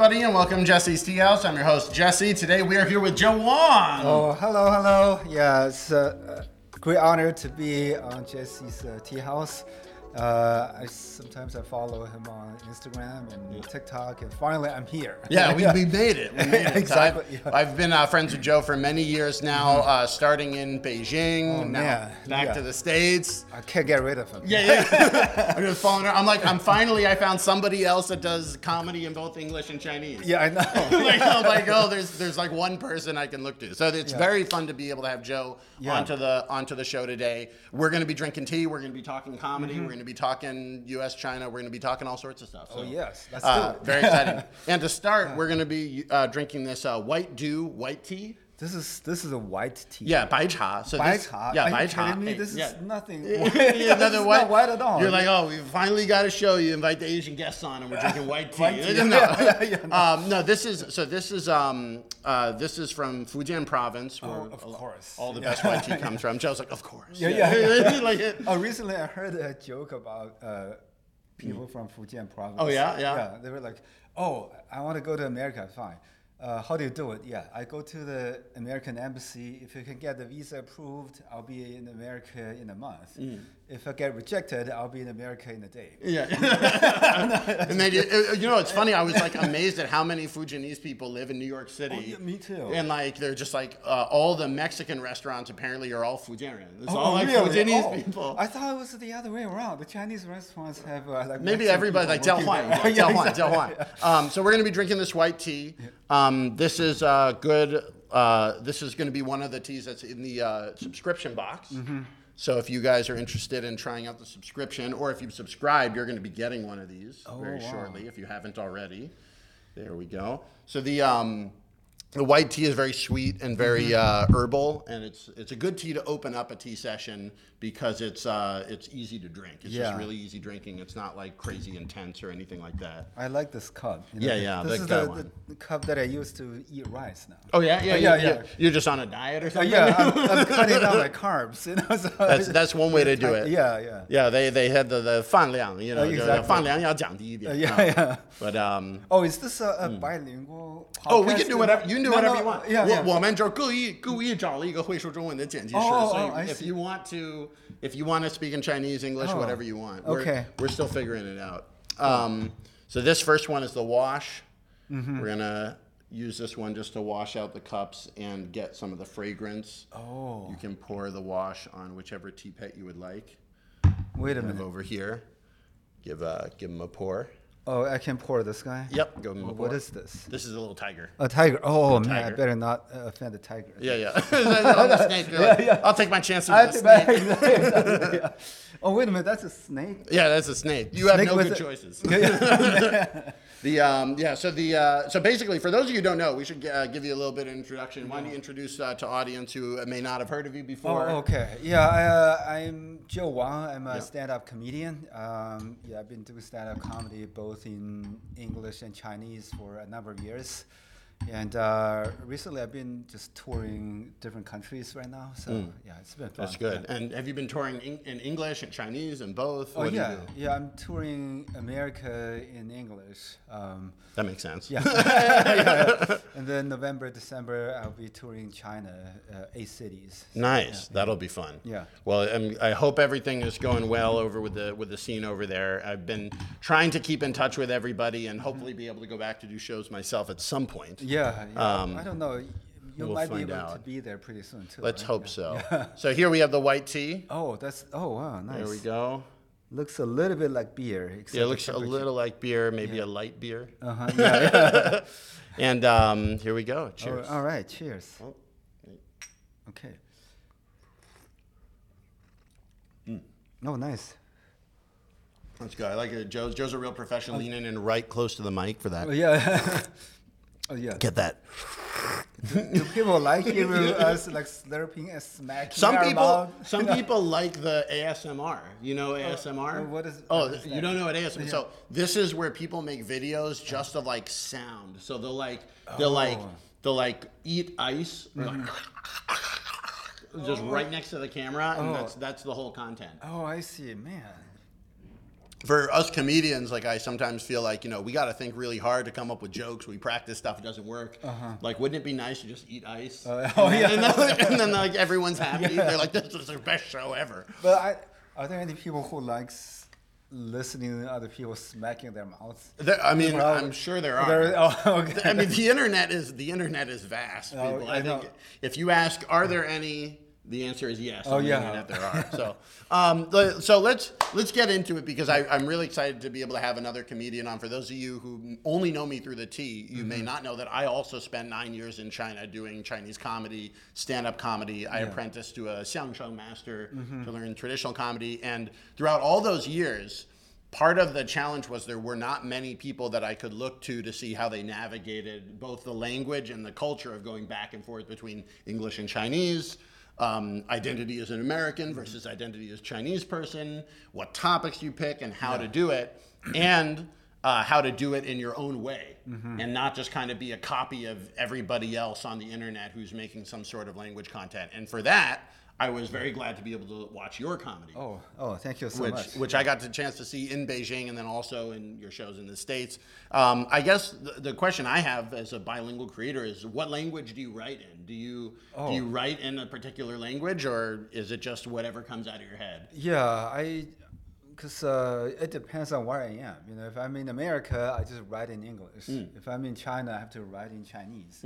everybody, and welcome to Jesse's Tea House. I'm your host, Jesse. Today we are here with Joe Wong. Oh, hello, hello. Yeah, it's a, a great honor to be on Jesse's uh, Tea House. Uh, I sometimes I follow him on Instagram and TikTok, and finally I'm here. Yeah, we, we made it. We made it. Exactly, I've, yeah. Mm-hmm. I've been uh, friends with Joe for many years now, uh, starting in Beijing, Oh, now man. back Yeah. to the States. I can't get rid of him. Yeah, yeah. I'm just following her. I'm like, I'm finally, I found somebody else that does comedy in both English and Chinese. Yeah, I know. like, I'm like, oh, there's there's like one person I can look to. So it's Yeah. very fun to be able to have Joe Yeah. onto the onto the show today. We're gonna be drinking tea. We're gonna be talking comedy. We're gonna be talking U.S. China. We're gonna be talking all sorts of stuff. Mm-hmm. Oh, yes, let's uh. Very exciting. and to start, we're gonna be uh, drinking this uh, white dew white tea. This is this is a white tea. Yeah, bai cha. So Bai this, cha. Yeah, bai cha. me? Hey, This yeah. is nothing. Yeah, nothing white. not white at all. You're like, oh, we finally got a show. You invite the Asian guests on, and we're drinking white tea. White tea. no, Yeah, yeah, no. Um, no, this is so. This is um, uh, this is from Fujian Province, where Oh, of a- course. all the best white tea comes from. Joe's like, of course. Yeah, yeah, yeah. like it. Oh, recently I heard a joke about uh, people from Fujian province. Oh, yeah? Yeah. Yeah, they were like, "Oh, I want to go to America. Fine. Uh, how do you do it? Yeah, I go to the American embassy. If you can get the visa approved, I'll be in America in a month. Mm. If I get rejected, I'll be in America in a day. Yeah. and then you, you know, it's funny. I was like amazed at how many Fujianese people live in New York City. Oh, yeah, me too. And like they're just like uh, all the Mexican restaurants apparently are all Fujian. It's all Oh, like really? Fujianese Oh, people. I thought it was the other way around. The Chinese restaurants have uh, like Maybe Mexican everybody like Del Juan. Del Yeah, Juan, Del Juan. Um, so we're gonna be drinking this white tea. Um, this is uh, good. Uh, this is gonna be one of the teas that's in the uh, subscription box. Mm-hmm. So if you guys are interested in trying out the subscription, or if you've subscribed, you're gonna be getting one of these very Oh, wow. shortly if you haven't already. There we go. So the um, the white tea is very sweet and very mm-hmm. uh, herbal, and it's it's a good tea to open up a tea session because it's uh, it's easy to drink. It's yeah. just really easy drinking. It's not like crazy intense or anything like that. I like this cup. You know, yeah, yeah, this is the, the, cup that I use to eat rice now. Oh yeah, yeah, oh, yeah, yeah, yeah. You're, just on a diet or oh, something. Yeah, I'm, I'm, cutting out my carbs. You know, so that's that's one way to do it. Yeah, yeah. Yeah, they they had the the fan liang, you know, oh, exactly. fan liang uh, yeah, yeah. But um. Oh, is this a, a mm. bilingual? Mm. Oh, we can do whatever you can do No, whatever no, you want. Yeah, 我 yeah. 我们就故意故意找了一个会说中文的剪辑师， Oh, 所以 oh, I if see. you want to, if you want to speak in Chinese, English, Oh, whatever you want. We're, okay. We're still figuring it out. Um, so this first one is the wash. Mm-hmm. We're gonna use this one just to wash out the cups and get some of the fragrance. Oh, You can pour the wash on whichever tea pet you would like. wait a Have minute. over here. Give uh, give him a pour. Oh, I can pour this guy. Yep, a pour. What is this? This is a little tiger. A tiger. Oh man, I better not uh, offend the tiger. Yeah, yeah. Snake, like, I'll take my chances I with a snake. yeah. Oh wait a minute, that's a snake. Yeah, that's a snake. You have no good a- choices. The um, yeah, so the uh, so basically, for those of you who don't know, we should uh, give you a little bit of introduction. Why don't you introduce uh, to audience who may not have heard of you before? Oh, okay. Yeah, I, uh, I'm Joe Wong. I'm a Yeah. stand-up comedian. Um, yeah, I've been doing stand-up comedy both in English and Chinese for a number of years. And uh, recently, I've been just touring different countries right now. So yeah, it's been fun. That's good. Yeah. And have you been touring in, in English and Chinese and both? Oh What do you yeah, do? yeah. I'm touring America in English. Um, That makes sense. yeah. yeah. And then November, December, I'll be touring China, uh, eight cities. So, Nice. That'll be fun. Yeah. Well, um, I hope everything is going well over with the with the scene over there. I've been trying to keep in touch with everybody and hopefully be able to go back to do shows myself at some point. Yeah, yeah. Um, I don't know. You we'll might be able to be there pretty soon too. Let's right? hope Yeah. so. So here we have the white tea. Oh, that's oh wow, nice. There we go. Looks a little bit like beer. Yeah, it looks a little like beer, maybe a light beer. Uh-huh, yeah, yeah. And um, here we go. Oh, Cheers. all right, cheers. Oh, Okay. Oh, nice. That's good. I like it. Joe's, Joe's a real professional. Lean in and right close to the mic for that. Oh yeah. Oh yeah. Get that. Do people like hearing us like slurping and smacking Some people, mouth? some people like the ASMR. You know oh, ASMR? oh, what is- Oh, you that? don't know what ASMR. So this is where people make videos just of like sound. So they'll like they'll oh. like Oh. they'll like eat ice, or, like, just oh. right next to the camera, and Oh. that's that's the whole content. Oh, I see, man. For us comedians, like I sometimes feel like you know we got to think really hard to come up with jokes. We practice stuff; it doesn't work. Like, wouldn't it be nice to just eat ice? Uh-huh. oh, yeah. and, then, and then like everyone's happy. They're like, "This is the best show ever." But I, are there any people who likes listening to other people smacking their mouths? There, I mean, Well, I'm sure there are. There, oh, okay. I mean, the internet is the internet is vast. Oh, People. I I think if you ask, are there any? The answer is yes. Oh, yeah. internet there are. So, um, so let's let's get into it because I, I'm really excited to be able to have another comedian on. For those of you who only know me through the tea, you Mm-hmm. may not know that I also spent nine years in China doing Chinese comedy, stand-up comedy. I apprenticed to a xiangsheng master Mm-hmm. to learn traditional comedy, and throughout all those years part of the challenge was there were not many people that I could look to to see how they navigated both the language and the culture of going back and forth between English and Chinese. Um, identity as an American versus identity as Chinese person, what topics you pick and how to do it, and uh, how to do it in your own way. And not just kind of be a copy of everybody else on the internet who's making some sort of language content. And for that, I was very glad to be able to watch your comedy oh, oh, thank you so which much. which I got the chance to see in Beijing and then also in your shows in the states. Um, I guess the, the question I have as a bilingual creator is, what language do you write in? Do you do you Oh. write in a particular language, or is it just whatever comes out of your head? Yeah, I, because uh, it depends on where I am. You know, if I'm in America, I just write in English. Hmm. If I'm in China, I have to write in Chinese.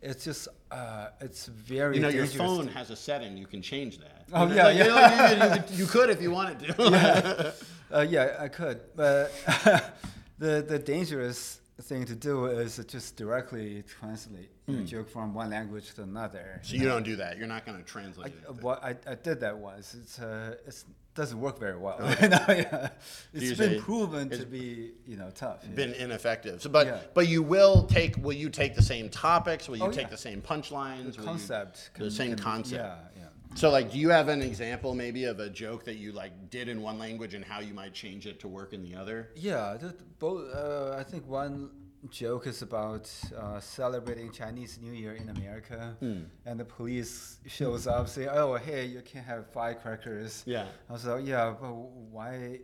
It's just, uh, it's very You know, your phone has a setting; you can change that. Oh, You know, yeah, like, you yeah. know, you, you- you could if you wanted to. Uh, yeah, I could, but the the dangerous thing to do is just directly translate a joke from one language to another. so you don't do that. You're not going to translate I, it. what I, I did that once. It's uh, it's doesn't work very well. Yeah. you It's been proven it's to be you know tough. yeah. been ineffective. So, but Yeah. but you will take. Will you take the same topics? Will you Oh, take yeah. the same punchlines? Will you- concept. the same concept. Yeah, yeah. So, like, do you have an example maybe of a joke that you like did in one language and how you might change it to work in the other? Yeah, both. Uh, I think one joke is about uh, celebrating Chinese New Year in America, Hmm. and the police shows up saying, "Oh, hey, you can have firecrackers." Yeah. I was like, "Yeah, but why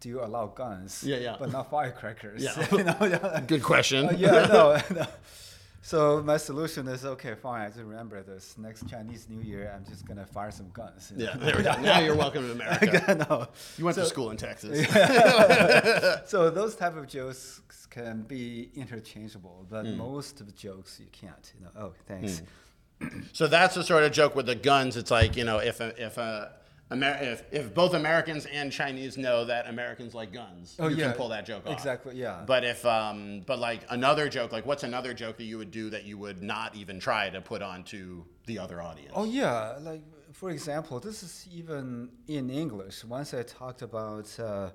do you allow guns? Yeah, yeah. But not firecrackers." Yeah. you know. Good question. Uh, yeah, no, no. So my solution is okay, fine. I just remember this next Chinese New Year. I'm just gonna fire some guns. Yeah, there we go. Now you're welcome to America. no. You went to school in Texas. so those type of jokes can be interchangeable, but Hmm. most of the jokes you can't. You know, oh, thanks. So that's the sort of joke with the guns. It's like you know, if a, if a Amer- if, if both Americans and Chinese know that Americans like guns, Oh, you yeah. can pull that joke off. Exactly, yeah. But if um, but like another joke, like what's another joke that you would do that you would not even try to put onto the other audience? Oh yeah, like for example, this is even in English. Once I talked about uh,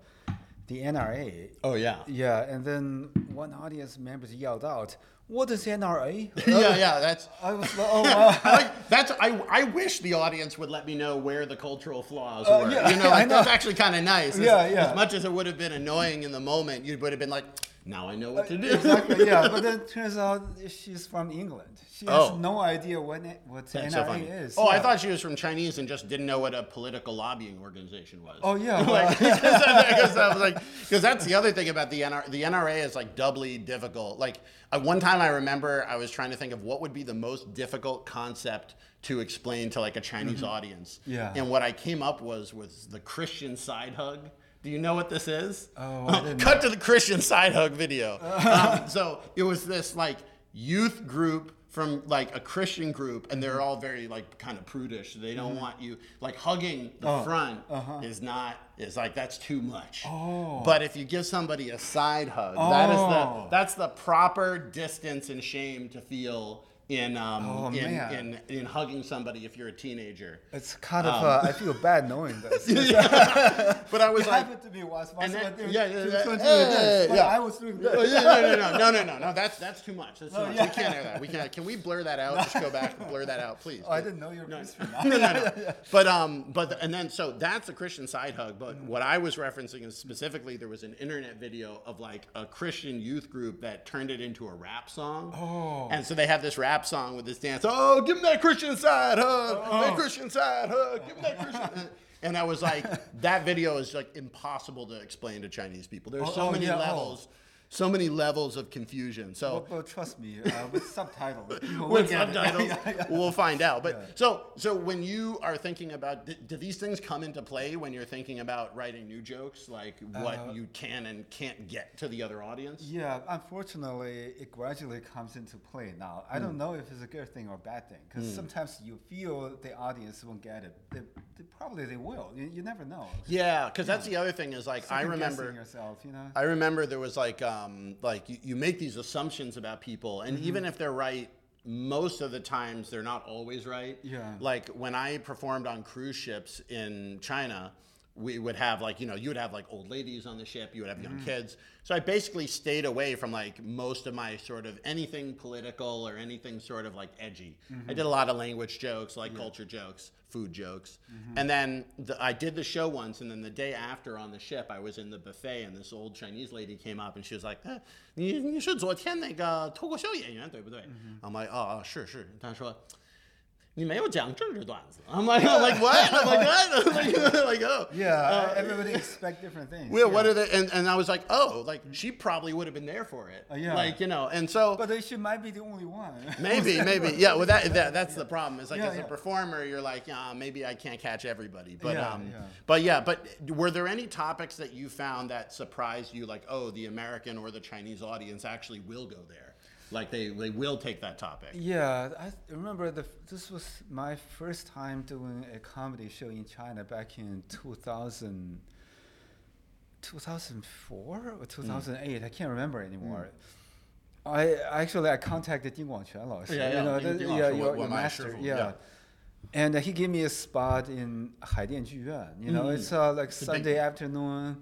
the NRA. Oh yeah. Yeah, and then one audience member yelled out, "What is NRA?" yeah, yeah. That's I was like, "Oh wow." I like that's I, I wish the audience would let me know where the cultural flaws Uh, were. yeah, you know, like, know. that's actually kind of nice. As, Yeah, yeah. As much as it would have been annoying in the moment, you would have been like, now I know what to do. exactly. Yeah, but then it turns out she's from England. She has Oh. no idea what what That's NRA so funny. is. Oh, I thought she was from Chinese and just didn't know what a political lobbying organization was. Oh yeah. like, well, because like, that's the other thing about the NRA. The NRA is like doubly difficult. Like uh, one time, I remember I was trying to think of what would be the most difficult concept to explain to like a Chinese audience. Mm-hmm. Yeah. And what I came up was was the Christian side hug. Do you know what this is? Oh, I didn't cut to the Christian side hug video. um, so it was this like youth group from like a Christian group, and they're all very like kind of prudish. They don't want you like hugging the Mm-hmm. Oh, front uh-huh. is not is like that's too much. Oh. But if you give somebody a side hug, that is the Oh. that's the proper distance and shame to feel in um Oh, in, in in hugging somebody if you're a teenager. it's kind of. Um, uh, I feel bad knowing this. But I was It like, happened to me once. and once then- I yeah, yeah, was yeah, yeah, this, yeah, yeah. I was doing Oh, yeah, no, no, no, no, no, no, no. That's that's too much. That's too Oh, much. yeah. We can't air that. We can't. Can we blur that out? Just go back and blur that out, please. Oh, I didn't know you were No, no, no, no. But um, but and then so that's a Christian side hug. But what I was referencing is specifically there was an internet video of like a Christian youth group that turned it into a rap song. Oh. And so they have this rap song with this dance. Oh, give him that Christian side hug. That oh. Christian side hug. Give him that Christian. And I was like, that video is like impossible to explain to Chinese people. There's Oh, so oh, many yeah, oh. So many levels of confusion. So Well, well, trust me, uh, with subtitles, with subtitles, Yeah, yeah. we'll find out. But so so when you are thinking about, do, do these things come into play when you're thinking about writing new jokes, like what Uh, you can and can't get to the other audience? Yeah, unfortunately, it gradually comes into play now. I Hmm. don't know if it's a good thing or a bad thing because sometimes you feel the audience won't get it. They, they probably they will. You, you never know. Yeah, because that's the other thing is like I remember. yourself, you know. I remember there was like um, Um, like you, you make these assumptions about people, and mm-hmm. even if they're right, most of the times they're not always right. Yeah. Like when I performed on cruise ships in China, we would have like you know you would have like old ladies on the ship, you would have young mm-hmm. kids. So I basically stayed away from like most of my sort of anything political or anything sort of like edgy. I mm-hmm. did a lot of language jokes, like culture jokes, food jokes, and then the, I did the show once, and then the day after on the ship, I was in the buffet, and this old Chinese lady came up and she was like, eh, 你你是昨天那个脱口秀演员对不对？I'm like, oh, 是是。她说。 你没有讲政治段子。I'm like, I'm like what? I'm like what? I'm like, I'm like oh. Yeah, Uh, everybody expect different things. well, yeah. what are they? And, and I was like, oh, like she probably would have been there for it. Uh, yeah. Like you know, and so But they should might be the only one. maybe, maybe, yeah. Well, that, that that's the problem. Is like Yeah, as a yeah. performer, you're like, yeah, maybe I can't catch everybody. But Yeah, um, yeah. but yeah, but were there any topics that you found that surprised you? Like, oh, the American or the Chinese audience actually will go there. Like they, they will take that topic. Yeah, I remember the, this was my first time doing a comedy show in China back in 2000, 2004 or 2008. Mm. I can't remember anymore. Mm. I actually I contacted Ding Guangquan Laoshi, yeah, yeah, you know, Ding, yeah, your, your master, yeah. yeah. And he gave me a spot in Haidian Juyuan. You know, mm. it's uh, like it's Sunday big, afternoon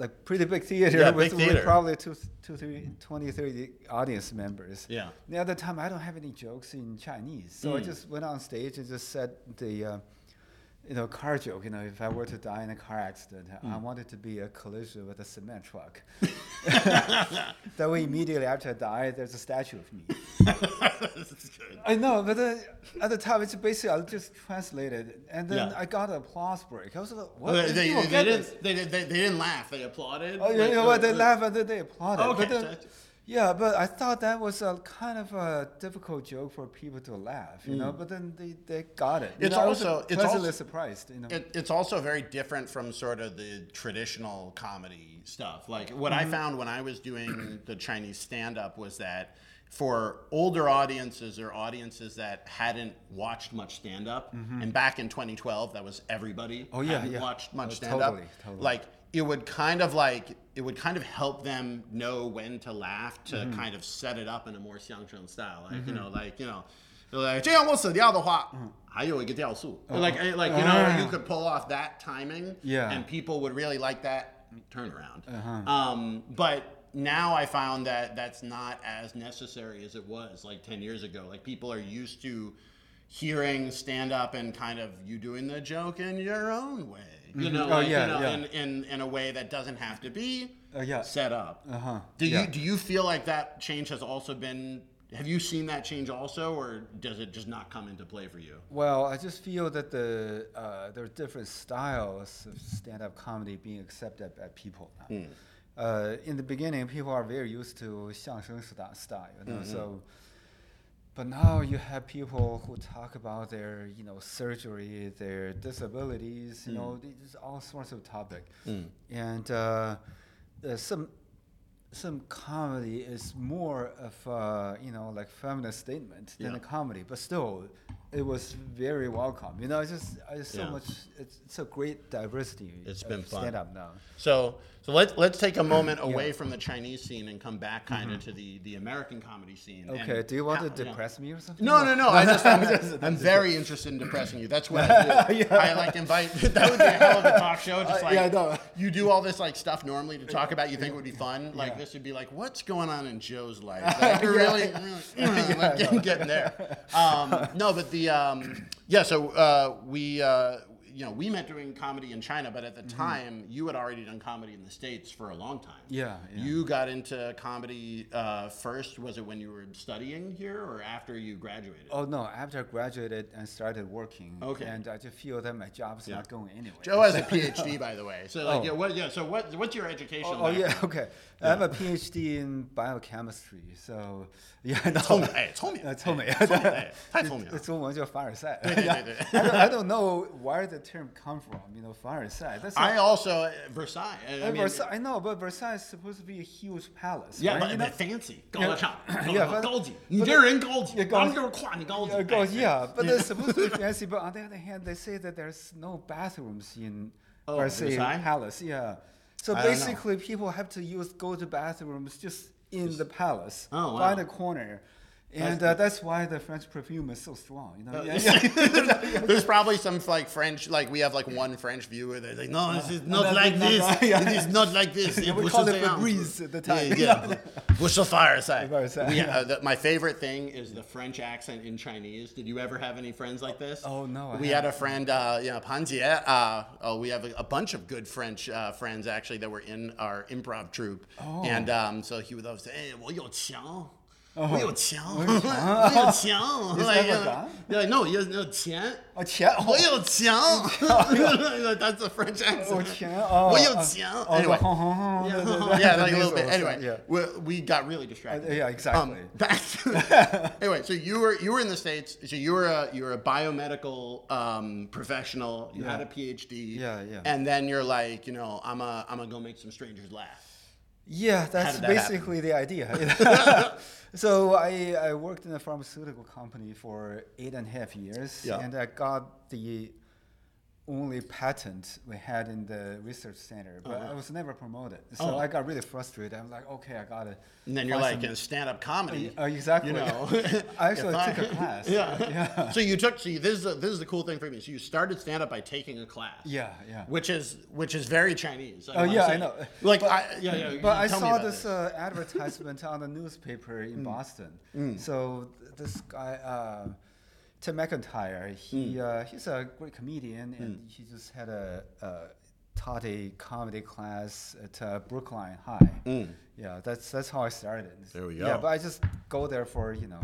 like pretty big theater Yeah, with, big with probably two, two, three, 20, 30 audience members. Yeah. The other time, I don't have any jokes in Chinese, so I Mm. just went on stage and just said the, uh, you know, car joke. You know, if I were to die in a car accident, I Mm. wanted to be a collision with a cement truck. that way, immediately after I die, there's a statue of me. this is good. I know, but uh, at the time, it's basically I just translated, and then Yeah. I got an applause break. I was like, "What? Well, they, they, they didn't, they, they, didn't laugh. They applauded. Oh, yeah, Like, you know what? They uh, laugh and then they applauded. Okay, but then, so- yeah, but I thought that was a kind of a difficult joke for people to laugh, you Mm. know. But then they, they got it. You It's know, also- it's also- surprised, you know. It, it's also very different from sort of the traditional comedy stuff. Like what Mm-hmm. I found when I was doing the Chinese stand up was that for older audiences or audiences that hadn't watched much stand up, and back in 2012, that was everybody Mm-hmm. Oh, yeah, yeah. watched much Oh, stand up. totally, totally. Like it would kind of like it would kind of help them know when to laugh to mm-hmm. kind of set it up in a more Xiangsheng style. Like, mm-hmm. you know, like, you know, like, 这样我死掉的话,还有一个调数. Mm-hmm. Uh-huh. Like, eh, like, you know, you uh-huh. could pull off that timing yeah. and people would really like that turnaround. Uh-huh. Um, but now I found that that's not as necessary as it was like 10 years ago. Like people are used to hearing stand up and kind of you doing the joke in your own way you know, Oh, like, yeah, you know yeah. in, in, in a way that doesn't have to be Uh, yeah. set up. Uh-huh. Do Yeah. you do you feel like that change has also been have you seen that change also or does it just not come into play for you? Well, I just feel that the uh, there are different styles of stand-up comedy being accepted by people now. Hmm. Uh, in the beginning, people are very used to 相声 style, you know. Mm-hmm. So, but now you have people who talk about their, you know, surgery, their disabilities, you know, these all sorts of topic, Mm. and uh, there's some some comedy is more of a, you know like feminist statement than a comedy, but still, it was very welcome. You know, it's just it's so Yeah. much. It's, it's a great diversity. It's been fun. stand up now. So, so let's let's take a moment Yeah. Mm-hmm. away from the Chinese scene and come back kind of to the the American comedy scene. and Okay, do you want how- to yeah. depress me or something? No, no, no. I just, I'm, Just- I'm very interested in depressing you. That's what I do. I like invite. That would be a hell of a talk show. Just Uh, like yeah, I know. you do all this like stuff normally to talk about. You think would be fun. Like Yeah. this would be like, what's going on in Joe's life? Like, you're really, really like, getting, getting there. Um, no, but the um, yeah. So uh, we. Uh, you know, we met doing comedy in China, but at the time, you had already done comedy in the States for a long time. Mm-hmm. Yeah, yeah. You got into comedy uh, first. Was it when you were studying here or after you graduated? Oh no! After I graduated and started working, Okay. and I just feel that my job's Yeah. not going anywhere. Joe has a PhD, by the way. So, like, Oh. yeah, what, yeah. So, what, what's your education? Oh, oh, yeah, background? okay. I have a PhD in biochemistry, so yeah, no. 聪明，哎，聪明，呃，聪明，哎聪明，哎，太聪明了。中文叫凡尔赛。对对对对 I don't, I don't know where the that term come from? You know, Versailles. That's I also uh, Versailles. I, I mean, Versailles. I know, but Versailles is supposed to be a huge palace. Yeah, right? but you fancy. Yeah, yeah. They're yeah, but it's supposed to be fancy. But on the other hand, they say that there's no bathrooms in oh, Versailles, Versailles Palace. Yeah. So I basically, people have to use go to bathrooms just in the palace, oh, wow. by the corner and uh, that's why the French perfume is so strong. You know, Uh, yeah, yeah. There's probably some like French, like we have like one French viewer. They're like, no, this is not that's like this. yeah. It is not like this. Yeah, we call it Febreze at the time. Yeah, yeah. Bushel fireside. Fireside, yeah. uh, the, my favorite thing is the French accent in Chinese. Did you ever have any friends like this? Oh, no, I we had a friend, uh, you know, Pan Uh, oh, we have a, a bunch of good French uh, friends actually that were in our improv troupe, Oh. and um, so he would always say, "Hey, 我有枪." Oh. 我有枪，我有枪 Is like, that a uh, gun? yeah, no, you no 钱，哦，钱，我有枪。That's the French accent. 哦，钱，哦，我有钱。哦， Anyway. 轰轰轰，对对对 yeah, like a little Nasal bit. sound, Anyway, yeah. we, we got really distracted. Uh, yeah, exactly. Um, back to, anyway, so you were you were in the states. So you were a you were a biomedical um, professional. You had a Yeah. PhD. Yeah, yeah. And then you're like, you know, I'm a I'm gonna go make some strangers laugh. Yeah, that's that happen? basically the idea. so I, I worked in a pharmaceutical company for eight and a half years, Yeah. and I got the only patent we had in the research center, but I was never promoted. So Oh. I got really frustrated. I'm like, okay, I gotta. And then you're like in stand-up comedy. Uh, exactly. You know, I actually took a class. Yeah. Yeah. So you took. See, this is a, this is the cool thing for me. So you started stand-up by taking a class. Yeah, yeah. Which is which is very Chinese. Oh wanna yeah. I know. Like but, I yeah yeah. But I saw this uh, advertisement on the newspaper Mm. in Boston. So this guy, uh, Tim McIntyre, he Mm. uh, he's a great comedian, and he just had a. Uh, taught a comedy class at uh, Brookline High. Yeah, that's that's how I started. Mm. There we go. Yeah, but I just go there for you know.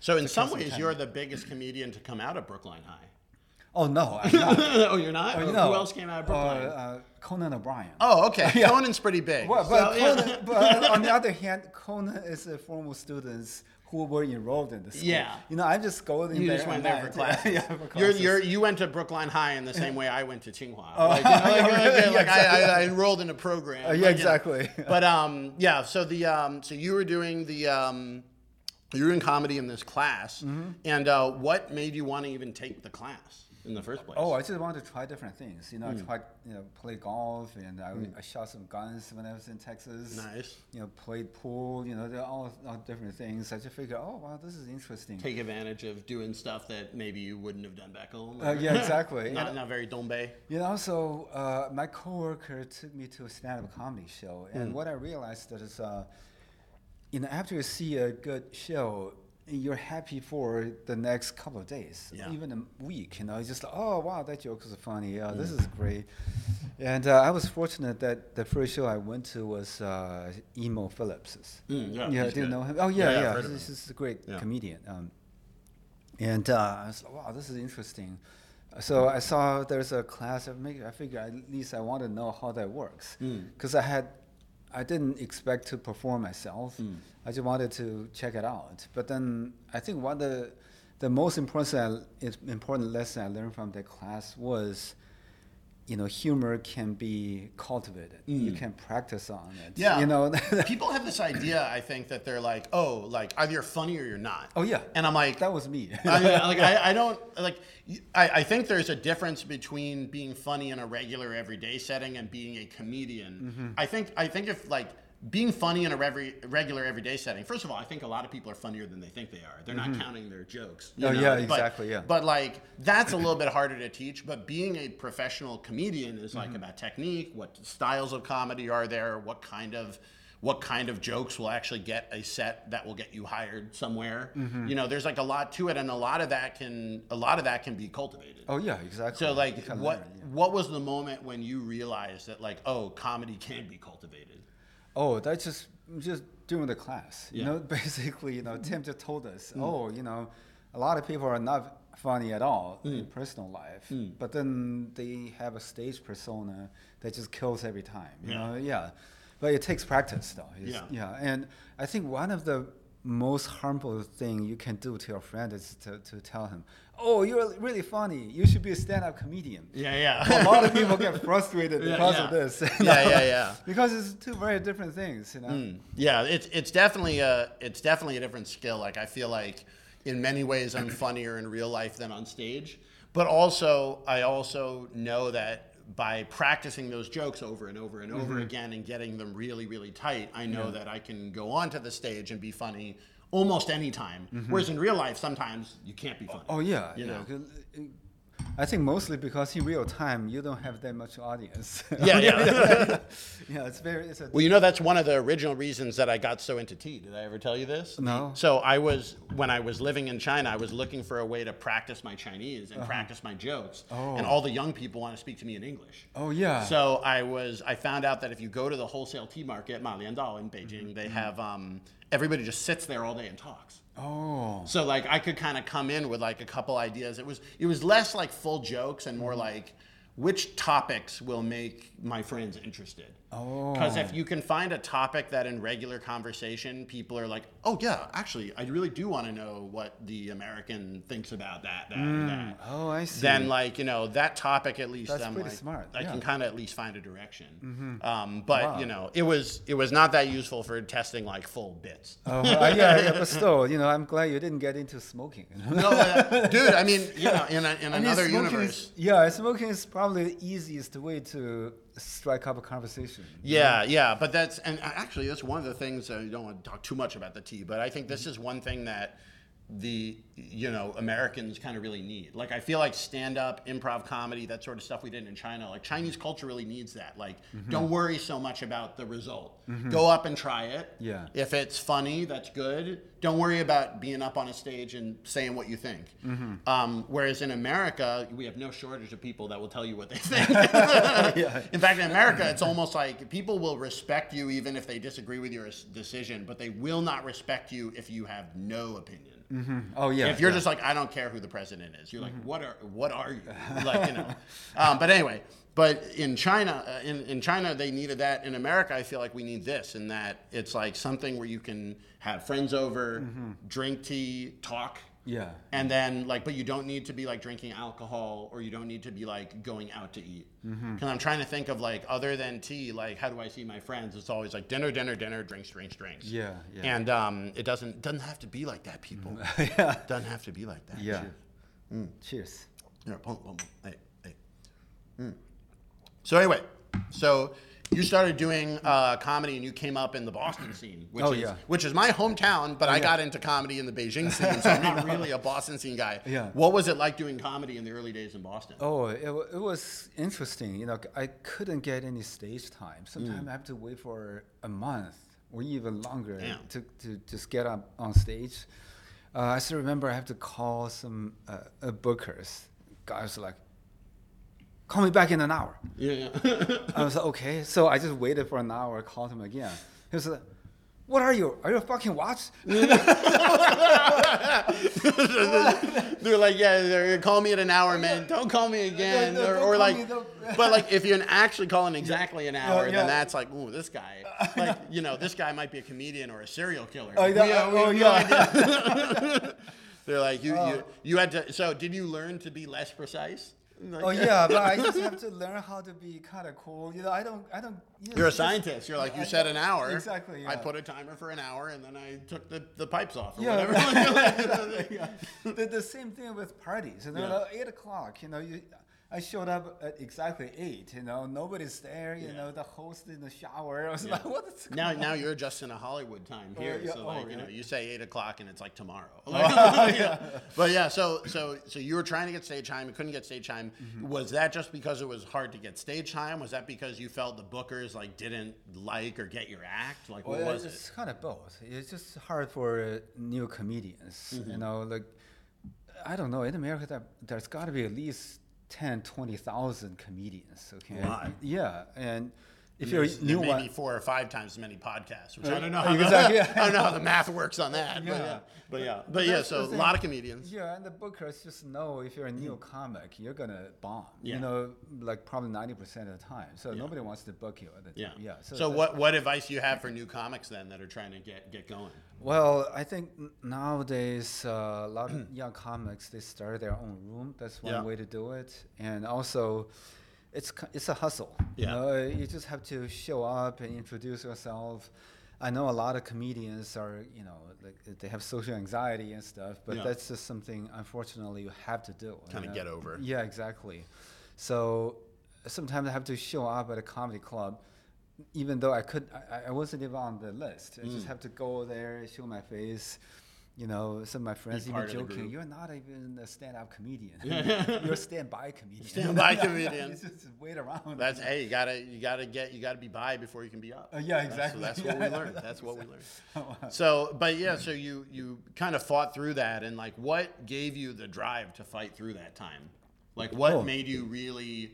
So in some ways, you're the biggest comedian to come out of Brookline High. Oh no, oh, you're not. Oh, no. Who else came out of Uh, Brookline? uh, Conan O'Brien. oh, okay. Conan's pretty big. Well, but, So, yeah. But on the other hand, Conan is a former students who were enrolled in the school. Yeah. You know, I'm just going You there. just went there for classes. yeah, for You're, you're, you went to Brookline High in the same way I went to Tsinghua. like, you know, like, Yeah, like I, I, I enrolled in a program. Uh, yeah, like, you know. exactly. But um, yeah. So the um, so you were doing the um, you were in comedy in this class, Mm-hmm. and uh, what made you want to even take the class in the first place? Oh, I just wanted to try different things. You know. I tried, you know, play golf, and I, I shot some guns when I was in Texas. Nice. You know, played pool. You know, they're all, all different things. I just figured, oh wow, this is interesting. take advantage of doing stuff that maybe you wouldn't have done back home. Uh, yeah, exactly. not, not very Dombe. You know, so uh, my coworker took me to a stand-up comedy show, and what I realized that is, uh, you know, after you see a good show, you're happy for the next couple of days, Yeah. even a week. You know, it's just like, oh wow, that joke is funny. Yeah, this is great. And uh, I was fortunate that the first show I went to was uh, Emo Phillips's. Mm, yeah, yeah, do you good. know him? Oh Yeah, yeah, yeah, I've yeah. heard of He's, him. he's a great Yeah. comedian. Um, and uh, I was like, wow, this is interesting. So I saw there's a class. I, make, I figured at least I want to know how that works Mm. because I had, I didn't expect to perform myself. Mm. I just wanted to check it out. But then I think one of the, the most important important lesson I learned from that class was, you know, humor can be cultivated. You can practice on it. Mm. Yeah. You know. People have this idea, I think, that they're like, oh, like either you're funny or you're not. oh yeah. And I'm like, that was me. I, mean, like I, I don't like. I, I think there's a difference between being funny in a regular everyday setting and being a comedian. Mm-hmm. I think I think if like being funny in a rev- regular everyday setting. First of all, I think a lot of people are funnier than they think they are. They're not counting their jokes. Mm-hmm. Oh, yeah, But- exactly, yeah. But like that's a little bit harder to teach. But being a professional comedian is Mm-hmm. like about technique. What styles of comedy are there? What kind of what kind of jokes will actually get a set that will get you hired somewhere. Mm-hmm. You know, there's like a lot to it, and a lot of that can a lot of that can be cultivated. Oh yeah, exactly. So like, what learn, yeah. what was the moment when you realized that like, oh, comedy can be cultivated? Oh, that's just just during the class. You Yeah. Mm. know, basically, you know, Tim just told us, oh, you know, a lot of people are not funny at all Mm. in personal life, but then they have a stage persona that just kills every time. You Yeah. know, yeah. But it takes practice, though. It's- Yeah. yeah. And I think one of the most harmful thing you can do to your friend is to, to tell him, oh, you're really funny. You should be a stand-up comedian. Yeah, yeah. a lot of people get frustrated Yeah, because yeah. of this. you Yeah, know? yeah, yeah. Because it's two very different things, you know. Mm. Yeah, it's it's definitely a it's definitely a different skill. Like I feel like in many ways I'm funnier in real life than on stage, but also I also know that by practicing those jokes over and over and over Mm-hmm. again and getting them really really tight, I know that I can go onto the stage and be funny almost any time. Whereas in real life sometimes you can't be funny. Mm-hmm. Oh yeah, You yeah. know. I think mostly because in real time you don't have that much audience. Yeah, yeah. yeah, it's very. It's a. Well, you know that's one of the original reasons that I got so into tea. Did I ever tell you this? No. So I was when I was living in China, I was looking for a way to practice my Chinese Uh-huh. and practice my jokes. Oh. And all the young people want to speak to me in English. oh yeah. So I was I found out that if you go to the wholesale tea market, Ma Liandao in Beijing, Mm-hmm. they have um, everybody just sits there all day and talks. Oh. So like I could kind of come in with like a couple ideas. It was it was less like full jokes and more Mm-hmm. like which topics will make my friends interested. Oh. Because if you can find a topic that in regular conversation people are like, oh yeah, actually I really do want to know what the American thinks about that, that, and that. Oh, I see. Then like you know that topic at least That's I'm pretty like smart, I yeah. Mm-hmm. can kind of at least find a direction. Um, but Wow. you know it was it was not that useful for testing like full bits. Oh, uh, yeah, yeah, but still, you know, I'm glad you didn't get into smoking. No, uh, dude. I mean, you know, in, a, in I mean, another universe. Is, yeah, smoking is probably the easiest way to strike up a conversation. Yeah, yeah, but that's and actually that's one of the things I don't want to talk too much about the tea, but I think this is one thing that the you know Americans kind of really need. Like I feel like stand up, improv comedy, that sort of stuff we did in China. Like Chinese culture really needs that. Like mm-hmm. don't worry so much about the result. Mm-hmm. Go up and try it. Yeah. If it's funny, that's good. Don't worry about being up on a stage and saying what you think. Mm-hmm. Um, whereas in America, we have no shortage of people that will tell you what they think. In fact, in America, it's almost like people will respect you even if they disagree with your decision, but they will not respect you if you have no opinion. Oh yeah. If you're yeah. just like, I don't care who the president is, you're like, what are what are you? Like you know. Um, but anyway, but in China, uh, in in China, they needed that. In America, I feel like we need this, in that it's like something where you can have friends over, drink tea, talk. Yeah. And then like, but you don't need to be like drinking alcohol, or you don't need to be like going out to eat. Because I'm trying to think of like other than tea, like how do I see my friends? It's always like dinner, dinner, dinner, drinks, drinks, drinks. Yeah, yeah. And um, it doesn't doesn't have to be like that, people. yeah. Doesn't have to be like that. Yeah. Cheers. Cheers. Boom, boom, boom. Hey, hey. Mm. So anyway, so you started doing uh, comedy and you came up in the Boston scene, which Oh, is yeah. Oh, which is my hometown, but I yeah. got into comedy in the Beijing scene, so I'm not really a Boston scene guy. Yeah. What was it like doing comedy in the early days in Boston? Oh, it, it was interesting. You know, I couldn't get any stage time. Mm. Sometimes I have to wait for a month or even longer Damn. to, to just get up on stage. Uh, I still remember I have to call some uh, uh, bookers. Guys like, call me back in an hour. Yeah. I was like, okay. So I just waited for an hour, called him again. He was like, what are you? Are you a fucking watch? they're like, yeah, they're call me at an hour, man. Don't call me again. No, no, or or like, but like, if you're actually calling exactly an hour, yeah. then that's like, ooh, this guy, like, you know, this guy might be a comedian or a serial killer. Oh, yeah, oh, no yeah. they're like, you, you, Oh. you had to. So, did you learn to be less precise? Like- oh yeah, but I just have to learn how to be kind of cool. You know, I don't, I don't. You know, You're a scientist. You're like, you I- said an hour. Exactly, I put a timer for an hour, and then I took the, the pipes off or Yeah, whatever. yeah. The, the same thing with parties. You know, Yeah. eight o'clock. You know, you I showed up at exactly eight. You know, nobody's there. You Yeah. know, the host in the shower. I was Yeah. like, what is Now, going now on? you're adjusting to Hollywood time Oh, here, yeah. so Oh, like you know, you say eight o'clock and it's like tomorrow. Oh, yeah. But yeah, so so so you were trying to get stage time, you couldn't get stage time. Mm-hmm. Was that just because it was hard to get stage time? Was that because you felt the bookers like didn't like or get your act? Like what Well, was it's it? kind of both. It's just hard for uh, new comedians. Mm-hmm. You know, like I don't know. In America, there, there's got to be at least 10, 20,000 comedians. Okay. Yeah, and if you're a new there may one, four or five times as many podcasts, which Uh, I don't know. How exactly, the, yeah. I don't know how the math works on that. But Yeah. yeah, but yeah, but yeah. So a lot of comedians. Yeah, and the bookers just know if you're a new comic, you're gonna bomb. Yeah. You know, like probably ninety percent of the time. So Yeah. nobody wants to book you at the Yeah. time. Yeah. So, that's- what what advice do you have for new comics then that are trying to get get going? Well, I think nowadays uh, a lot of young comics they start their own room. That's one Yeah. way to do it, and also. It's, it's a hustle. Yeah. You know, you just have to show up and introduce yourself. I know a lot of comedians are, you know, like they have social anxiety and stuff, but Yeah. that's just something unfortunately you have to do. you Kinda know? get over. Yeah, exactly. So sometimes I have to show up at a comedy club, even though I could, I, I wasn't even on the list. I Mm. just have to go there, show my face. You know, some of my friends even joking, "You're not even a stand-up comedian. You're a stand-by comedian." Stand-by comedian. You just wait around. That's hey, you gotta you gotta get you gotta be by before you can be up. Uh, yeah, That's- exactly. That's, what we learned. That's what we learned. Oh, So, but yeah, so you you kind of fought through that, and like, what gave you the drive to fight through that time? Like, what Oh. made you really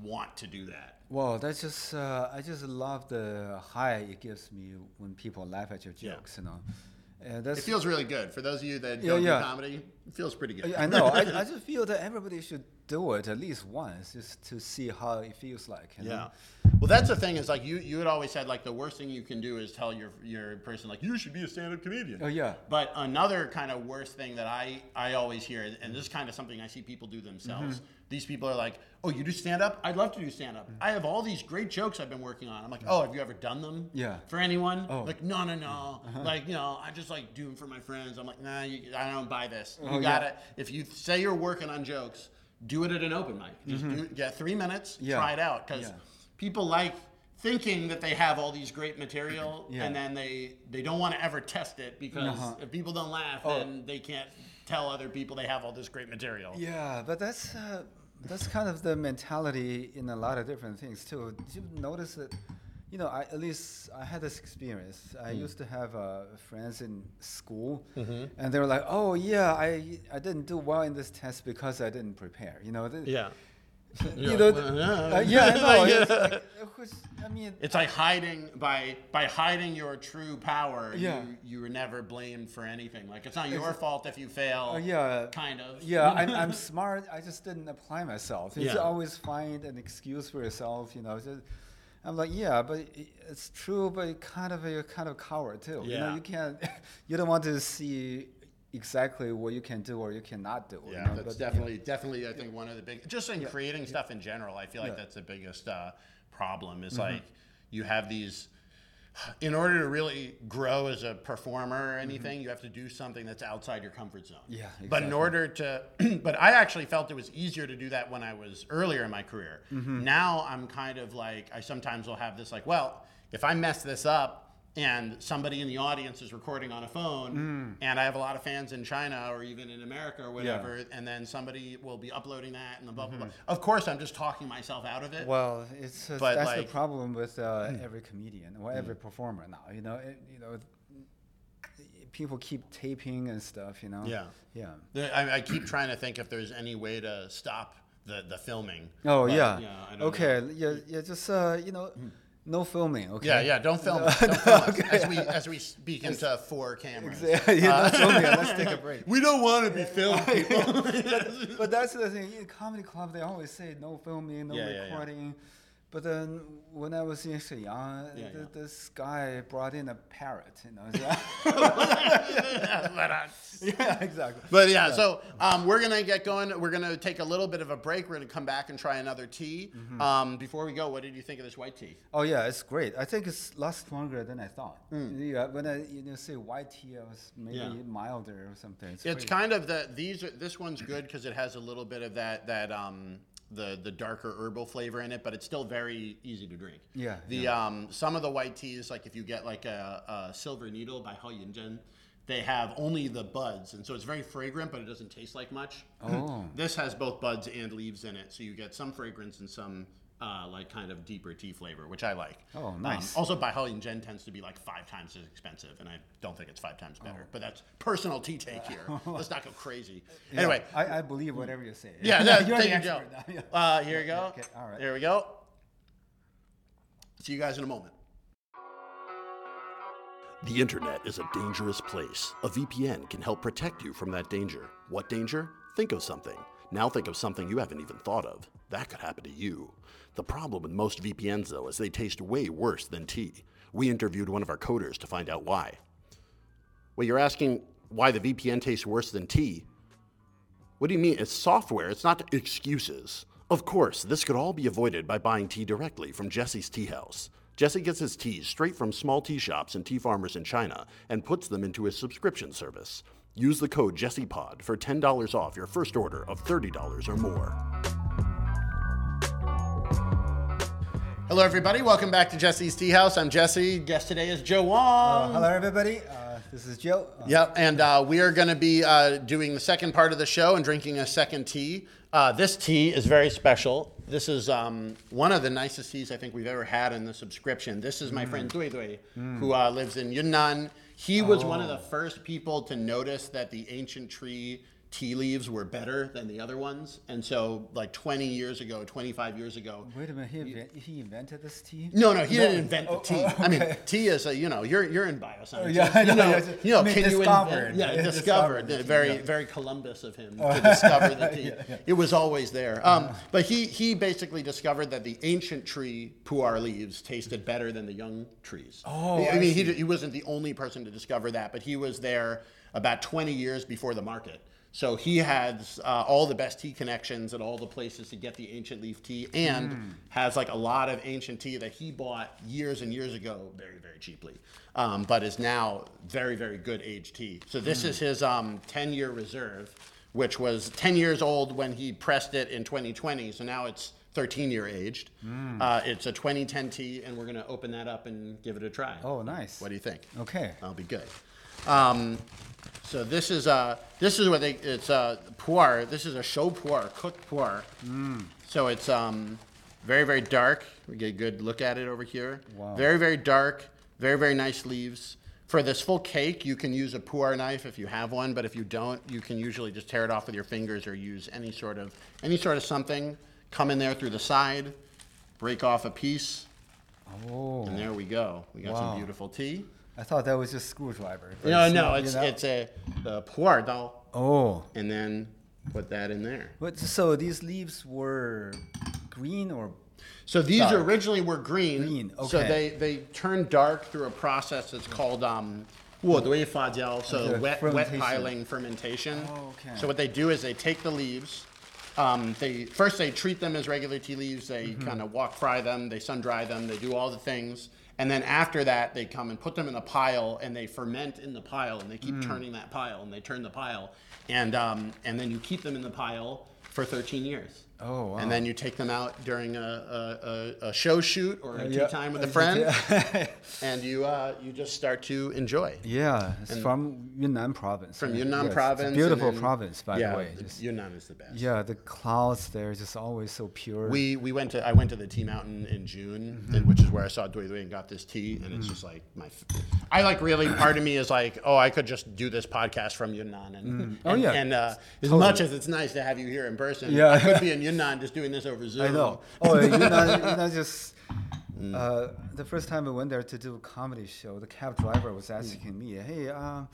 want to do that? Well, that's just uh, I just love the high it gives me when people laugh at your Yeah. jokes. You know, that's It feels really good for those of you that Yeah, don't yeah. do comedy. It feels pretty good. I know. I, I just feel that everybody should do it at least once, just to see how it feels like. you know? Yeah. Well, that's the thing is like you you had always said like the worst thing you can do is tell your your person like you should be a stand up comedian. Oh yeah. But another kind of worst thing that I, I always hear, and this is kind of something I see people do themselves. Mm-hmm. These people are like, "Oh, you do stand up? I'd love to do stand up. I have all these great jokes I've been working on." I'm like, "Oh, have you ever done them? Yeah. For anyone? Oh. Like, no, no, no. Like, you know, I just like do them for my friends. I'm like, nah, you, I don't buy this. You Oh, yeah. gotta. If you say you're working on jokes, do it at an open mic. Just do, get three minutes, Mm-hmm. Yeah. try it out, because Yeah. people like thinking that they have all these great material Yeah. and then they they don't want to ever test it because Uh-huh. if people don't laugh Oh. then they can't tell other people they have all this great material Yeah, but that's uh, that's kind of the mentality in a lot of different things too. Did you notice that? You know, I, at least I had this experience. I used to have uh, friends in school, and they were like, "Oh yeah, I I didn't do well in this test because I didn't prepare." You know, the, yeah you know, like, th- "Well, uh, yeah, I know. Yeah. It's like, it was, I mean, it's like hiding by by hiding your true power Yeah. you you were never blamed for anything like it's not your fault if you fail uh, yeah, kind of Yeah, I'm, I'm smart. I just didn't apply myself. You Yeah. always find an excuse for yourself. You know, just, I'm like, yeah, but it's true, but you kind of you're kind of a coward too. You know, Yeah. you can't, you don't want to see exactly what you can do or you cannot do. you Yeah, know, that's but, yeah. definitely definitely I think one of the big just in creating stuff in general. I feel like Yeah. that's the biggest uh, problem. Is Mm-hmm. like you have these. In order to really grow as a performer or anything, you have to do something that's outside your comfort zone. Mm-hmm. Yeah, But in order to, but I actually felt it was easier to do that when I was earlier in my career. Mm-hmm. Now I'm kind of like I sometimes will have this like, well, if I mess this up and somebody in the audience is recording on a phone Mm. and I have a lot of fans in China or even in America or whatever, and then somebody will be uploading that and the blah blah blah. Of course, I'm just talking myself out of it. Mm-hmm. Well, it's But, that's like- the problem with uh, every comedian or every performer now. You know, it, you know, people keep taping and stuff. You know. Yeah. Yeah. I, I keep trying to think if there's any way to stop the, the filming. Oh But, yeah. Don't okay. know. Yeah. Yeah. Just uh, you know, no filming. Okay. Yeah, yeah. Don't film. No, us. Don't film okay. as we as we speak into four cameras. Exactly. Yeah, no uh, filming. Let's take a break. We don't want to be filmed. people. But that's the thing. In comedy club, they always say no filming, no Yeah, yeah, yeah. But then when I was in Shenyang, Yeah, th- yeah. this guy brought in a parrot. You know. so- uh, yeah. Exactly. but yeah, so um, we're gonna get going. We're gonna take a little bit of a break. We're gonna come back and try another tea. Mm-hmm. Um, before we go, what did you think of this white tea? Oh yeah, it's great. I think it's a lot stronger than I thought. Hmm. Yeah, when I you know say white tea, I was maybe Yeah. milder or something. It's, It's kind of the these. Are, this one's good because it has a little bit of that that um the the darker herbal flavor in it, but it's still very easy to drink. Yeah, The um some of the white teas, like if you get like a, a silver needle Bai Hao Yinzhen, they have only the buds, and so it's very fragrant, but it doesn't taste like much. Oh. this has both buds and leaves in it, so you get some fragrance and some. Uh, like kind of deeper tea flavor, which I like. Oh, Um, nice. also, Bai Hao Jen tends to be like five times as expensive, and I don't think it's five times better. But that's personal tea take here. Let's not go crazy. Yeah, Anyway, I, I believe whatever you say. yeah, that, you're there you go. expert now. Yeah. Uh, here you go. Okay, all right. There we go. See you guys in a moment. The internet is a dangerous place. A VPN can help protect you from that danger. What danger? Think of something. Now think of something you haven't even thought of. That could happen to you. The problem with most VPNs, though, is they taste way worse than tea. We interviewed one of our coders to find out why. Well, you're asking why the VPN tastes worse than tea? What do you mean? It's software, it's not excuses. Of course, this could all be avoided by buying tea directly from Jesse's Tea House. Jesse gets his teas straight from small tea shops and tea farmers in China and puts them into his subscription service. Use the code JessePod for $10 off your first order of $30 or more. Hello, everybody. Welcome back to Jesse's Tea House. I'm Jesse. Guest today is Joe Wong. Uh, hello, everybody. Uh, this is Joe. Uh, Yep, and uh, we are going to be uh, doing the second part of the show and drinking a second tea. Uh, this tea is very special. This is um, one of the nicest teas I think we've ever had in the subscription. This is my friend Dui Dui, who uh, lives in Yunnan. He was one of the first people to notice that the ancient tree tea leaves were better than the other ones. And so, like 20 years ago, 25 years ago, Wait a minute. He, invent, he invented this tea? no, no, he No. didn't invent the Oh, tea. oh, I mean, tea is a, you know, you're you're in bioscience. yeah, I you know, know, yeah, you know, can you invent? Yeah, Yeah, discovered. discovered. Very, Yeah. very Columbus of him to discover the tea. It was always there. Um, but he he basically discovered that the ancient tree pu'er leaves tasted better than the young trees. Oh, I, I mean, he, he wasn't the only person to discover that, but he was there about 20 years before the market. So he has uh, all the best tea connections at all the places to get the ancient leaf tea, and Hmm. has like a lot of ancient tea that he bought years and years ago, very very cheaply, um, but is now very very good aged tea. So this is his um, 10 year reserve, which was 10 years old when he pressed it in 2020. So now it's 13 year aged. Uh, it's a 2010 tea, and we're gonna open that up and give it a try. Oh, nice. What do you think? Okay. That'll be good. Um, so this is uh, this is what they it's uh, pu'er. This is a shou pu'er, cooked pu'er. So it's um, very very dark. We get a good look at it over here. Wow. Very very dark. Very very nice leaves. For this full cake, you can use a pu'er knife if you have one, but if you don't, you can usually just tear it off with your fingers or use any sort of any sort of something. Come in there through the side, break off a piece, Oh. and there we go. We got Wow. some beautiful tea. I thought that was just screwdriver. No, no, it's it's a the pu'er oh. and then put that in there. But so these leaves were green or So these Dark. originally were green. Green, So they they turned dark through a process that's called um. 渥堆发酵, so wet, wet piling fermentation. Oh, okay. So what they do is they take the leaves, um, they first they treat them as regular tea leaves. They mm-hmm. kind of wok fry them, they sun dry them, they do all the things, and then after that they come and put them in a pile and they ferment in the pile and they keep Mm. turning that pile and they turn the pile, and um, and then you keep them in the pile for 13 years. Oh, wow. And then you take them out during a, a, a, show shoot or a tea yeah, time with a uh, friend, and you uh, you just start to enjoy. Yeah, it's from Yunnan province. From? Yunnan Yes, it's a province. beautiful then- province, by yeah, the way. Just- Yunnan is the best. yeah, the clouds there are just always so pure. We we went to I went to the tea mountain in June, and, which is where I saw Dui Dui and got this tea, and it's just like my. I like really part of me is like, oh, I could just do this podcast from Yunnan, and, Oh, and- yeah. and uh, as Totally. much as it's nice to have you here in person, Yeah. I could be in Yunnan just doing this over Zoom. I know. Oh, just. Mm. Uh, the first time I went there to do a comedy show, the cab driver was asking me, "Hey, um,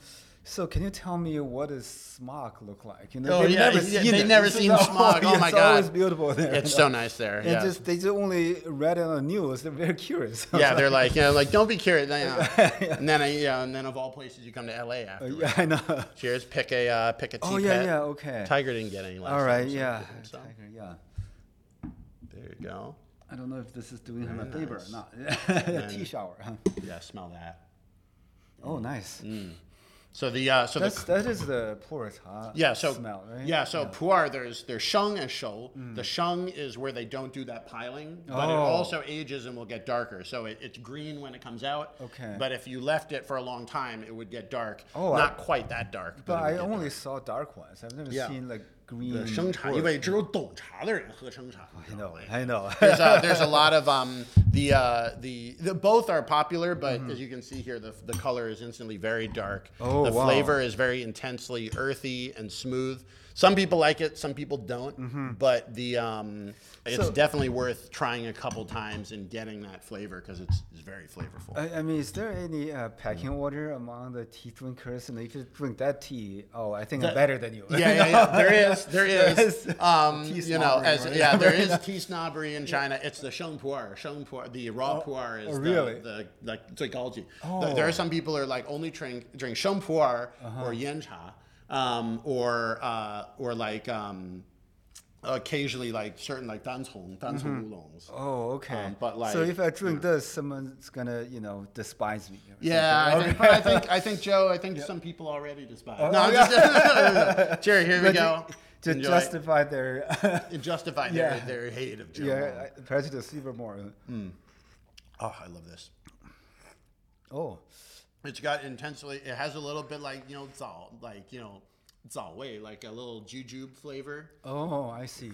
so can you tell me what does smog look like?" You know, Oh, they've yeah, never yeah, seen they it. never seen smog. Oh, yeah, my it's God. beautiful there. It's so nice there. And yeah. just they just only read it on the news. They're very curious. yeah, they're like, you know, like don't be curious. know. And then, I, yeah, and then of all places, you come to LA after. Uh, yeah, I know. Cheers. Pick a uh, pick a tea Oh yeah, pet. yeah, okay. Tiger didn't get any last All time, right, so yeah. Tiger, yeah. There you go. I don't know if this is doing him a favor or not. tea shower. Huh? Yeah, smell that. Oh, nice. Mm. So the uh, so That's the that is the cha yeah so smell, right? yeah so pu'er there's there's sheng and shou. The sheng is where they don't do that piling, but it Oh. also ages and will get darker. So it, it's green when it comes out. Okay. But if you left it for a long time, it would get dark. Oh, I- not quite that dark. But, But I only dark. saw dark ones. I've never Yeah. seen like green. 的生茶， pu'er. 因为只有懂茶的人喝生茶。 I know, I know. there's a, there's a lot of um the uh the, the both are popular, but Mm-hmm. as you can see here, the the color is instantly very dark. Oh, the wow. flavor is very intensely earthy and smooth. Some people like it, some people don't. But the um, it's Mm-hmm. So- definitely worth trying a couple times and getting that flavor because it's, it's very flavorful. I, I mean, is there any uh, packing order among the tea drinkers? And if you drink that tea, oh, I think I'm better than you. yeah, yeah, yeah. There is, there is. is Um, tea you know, as right? yeah, there is tea snobbery in China. It's the sheng pu'er. Sheng pu'er, the raw pu'er is oh, the, really? the like psychology. Oh. Uh-huh. There are some people who are like only drink drink sheng pu'er or yan cha, um, or uh, or like um, occasionally like certain like dancong, dancong oolongs. Oh, okay. Um, but, so if I drink this, someone's gonna, you know, despise me. Yeah, I think, I think I think Joe. I think some people already despise. Oh, no, I'm yeah. just, Jerry, here we But go. To Enjoy. justify their, justify Yeah. their, their hate of Joe. yeah, prejudice even more. Oh, I love this. Oh, It's got intensely. It has a little bit like you know zao, like you know zao wei, like a little jujube flavor. oh, I see.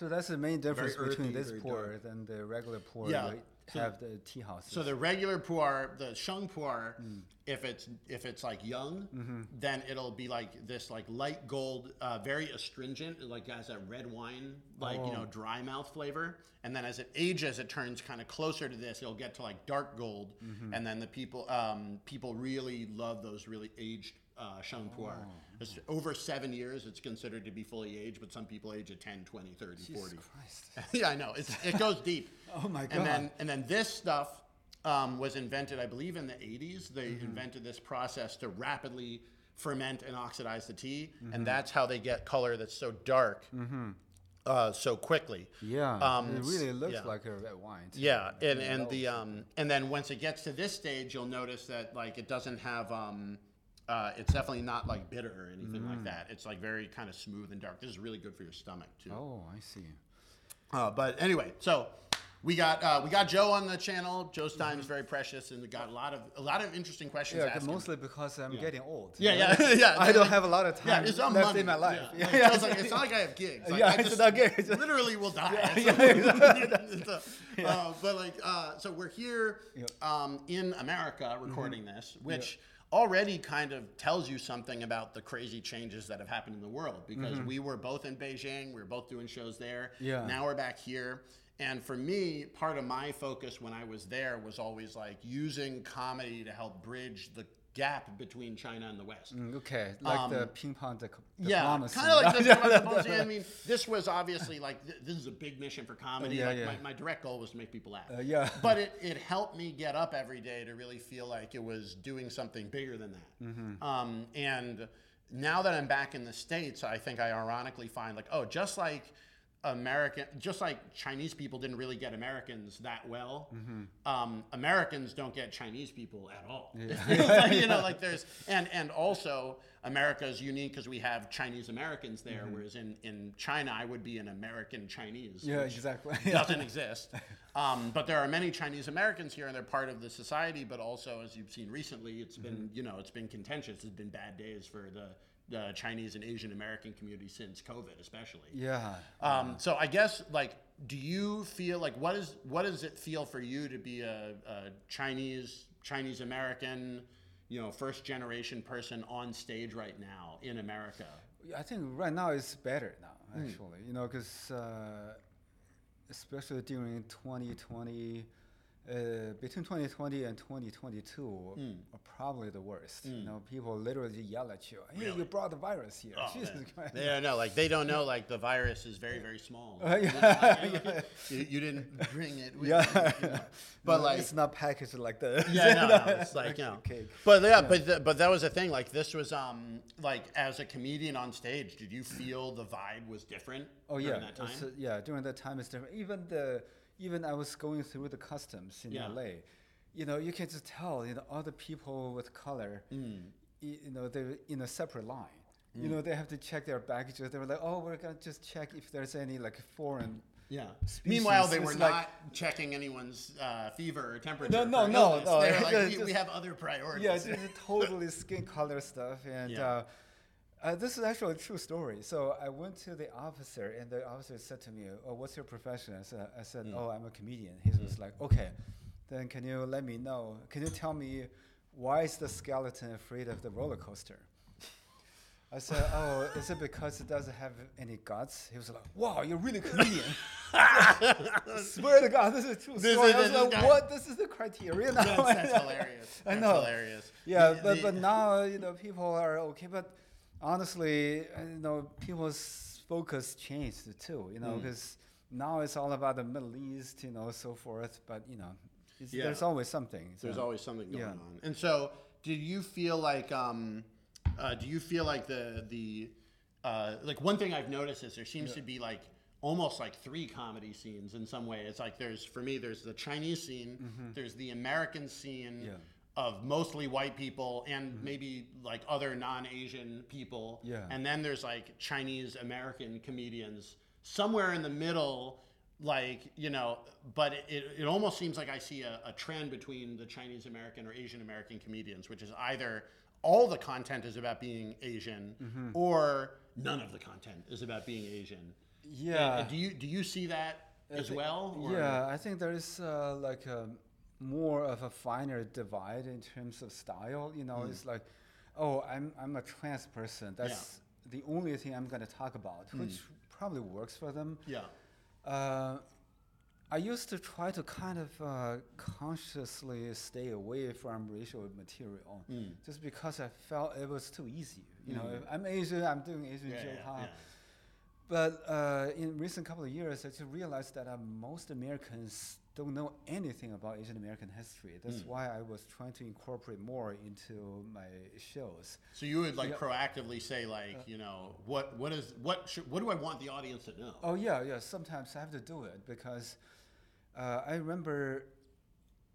So that's the main difference between earthy, this pu'er than the regular pu'er Yeah. that So- have the tea houses. So the regular pu'er, the sheng pu'er, Mm. if it's if it's like young, Mm-hmm. then it'll be like this like light gold, uh, very astringent, like has that red wine, like you Oh. know dry mouth flavor. And then as it ages, it turns kind of closer to this. It'll get to like dark gold, Mm-hmm. and then the people um, people really love those really aged. Uh, sheng. Oh. It's over seven years, it's considered to be fully aged, but some people age at 10, 20, 30, 40. Christ. yeah, I know. It's, it goes deep. Oh my And then God. and then this stuff um, was invented, I believe, in the 80s. They Mm-hmm. invented this process to rapidly ferment and oxidize the tea, Mm-hmm. and that's how they get color that's so dark uh, so quickly. Yeah, Um, it really looks yeah. like a red wine. too. Yeah, and and the um, and then once it gets to this stage, you'll notice that like it doesn't have um, uh, it's definitely not like bitter or anything Mm. like that. It's like very kind of smooth and dark. This is really good for your stomach too. Oh, I see. Uh, but anyway, so we got uh, we got Joe on the channel. Joe's time is very precious, and we got a lot of a lot of interesting questions. Yeah, asked him. mostly because I'm getting old. Yeah, yeah, yeah. I don't have a lot of Yeah, time it's on left in my life. Yeah, Yeah, like, Joe's like, it's not like I have gigs. Like, Yeah, I it's just not gigs. Literally will die. So, uh, but like, uh, so we're here um, in America recording Mm-hmm. this, which already kind of tells you something about the crazy changes that have happened in the world. Because we were both in Beijing, we were both doing shows there. Mm-hmm. Yeah. Now we're back here. And for me, part of my focus when I was there was always like using comedy to help bridge the gap between China and the West. Mm, Okay, like the ping pong dic- Yeah, kind of like this. diplomacy. I mean, this was obviously like th- this is a big mission for comedy. Yeah, like, yeah. My, my direct goal was to make people laugh. Uh, yeah. but it, it helped me get up every day to really feel like it was doing something bigger than that. Mm-hmm. Um, and now that I'm back in the states, I think I ironically find like, oh, just like American, just like Chinese people didn't really get Americans that well, Mm-hmm. um, Americans don't get Chinese people at all. Like, you know, like there's and and also America is unique because we have Chinese Americans there, whereas in in China I would be an American Chinese. Yeah, exactly. Doesn't exist. Um, but there are many Chinese Americans here, and they're part of the society. But also, as you've seen recently, it's been Mm-hmm. you know it's been contentious. It's been bad days for the the Chinese and Asian American community since COVID, especially. Yeah. Um, so I guess like, do you feel like what is what does it feel for you to be a, a Chinese Chinese American, you know, first generation person on stage right now in America? I think right now it's better now, Hmm. actually. You know, because uh, especially during 2020, uh, between 2020 and 2022 Hmm. are probably the worst. You know, people literally yell at you, "Hey, you brought the virus here!" Oh, Jesus. Christ. They don't know. Like they don't know. Like the virus is very very small. Uh, You, yeah, know, you, you didn't bring it. Yeah. You, know. But No, like it's not packaged like the Yeah, no, no, it's like you know. cake. But yeah, but the, but that was the thing. Like this was um like as a comedian on stage, did you feel the vibe was different? Oh during yeah, that time. it's, uh, yeah. During that time, it's different. Even the even I was going through the customs in Yeah. LA. You know, you can just tell. You know, all the people with color. Mm. you know, they're in a separate line. You know, they have to check their baggages. They were like, oh, we're gonna just check if there's any like foreign. Yeah. species. Meanwhile, they were It's not like- checking anyone's uh, fever or temperature. No, no, no, no. They were like, we, we have other priorities. Yeah, just totally skin color stuff. And Yeah. uh, uh, this is actually a true story. So I went to the officer, and the officer said to me, "Oh, what's your profession?" I said, I said Mm. "Oh, I'm a comedian." He was like, "Okay, then can you let me know? Can you tell me why is the skeleton afraid of the roller coaster?" I said, "Oh, is it because it doesn't have any guts?" He was like, "Wow, you're really a comedian." Swear to God, this is a true This story. is- I was this like, guy- "What? This is the criteria now." That's, that's hilarious. I That's know. hilarious. Yeah, The- but the- but now you know people are okay. But honestly, uh, you know people's focus changed too. You know Mm. because now it's all about the Middle East, you know, so forth. But you know, it's, Yeah. there's always something. There's always something going yeah. on. And so, did you feel like, um, uh, do you feel like the the uh, like one thing I've noticed is there seems to be like almost like three comedy scenes in some way. It's like there's for me there's the Chinese scene, there's the American scene. Yeah. Of mostly white people and maybe like other non-Asian people, Yeah. and then there's like Chinese American comedians somewhere in the middle, like you know. But it, it, almost seems like I see a, a trend between the Chinese American or Asian American comedians, which is either all the content is about being Asian, Mm-hmm. or none of the content is about being Asian. Yeah. And do you do you see that I as thi- well? or- Yeah, I think there is uh, like a more of a finer divide in terms of style. You know, it's like, oh, I'm I'm a trans person. That's the only thing I'm going to talk about, which probably works for them. Yeah. Uh, I used to try to kind of uh, consciously stay away from racial material, just because I felt it was too easy. You know, if I'm Asian, I'm doing Asian Yeah, joke. yeah, yeah. But uh, in recent couple of years, I just realized that uh, most Americans don't know anything about Asian American history. That's hmm. why I was trying to incorporate more into my shows. So you would like Yeah. proactively say like, uh. you know, what what is what should, what do I want the audience to know? Oh yeah, yeah. Sometimes I have to do it because uh, I remember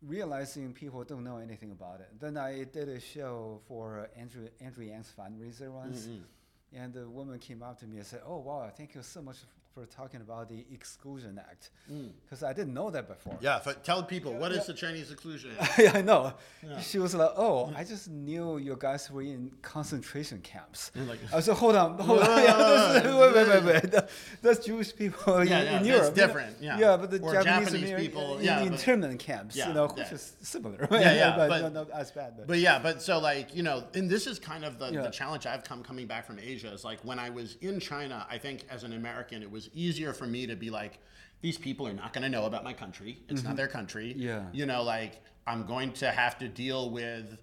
realizing people don't know anything about it. Then I did a show for Andrew Andrew Yang's fundraiser once, mm-hmm. and the woman came up to me and said, "Oh wow, thank you so much for talking about the Exclusion Act," mm. because I didn't know that before. Yeah, but tell people what is yeah. the Chinese Exclusion Act? yeah, I know. Yeah. She was like, "Oh, I just knew you guys were in concentration camps." You're like- I said, "Hold on, hold on. Yeah, is- wait, wait, wait, wait. That's Jewish people in, Yeah, yeah, in that's Europe. you know? different, yeah. Yeah, but the Or Japanese, Japanese Ameri- people, in yeah, the internment camps, Yeah, you know, yeah. which is similar. Yeah, yeah, but, but- not, not as bad. But, But yeah, but so like you know, and this is kind of the, Yeah. the challenge I've come coming back from Asia is like when I was in China, I think as an American, it was easier for me to be like, these people are not going to know about my country. It's not their country. Mm-hmm. Yeah. You know, like I'm going to have to deal with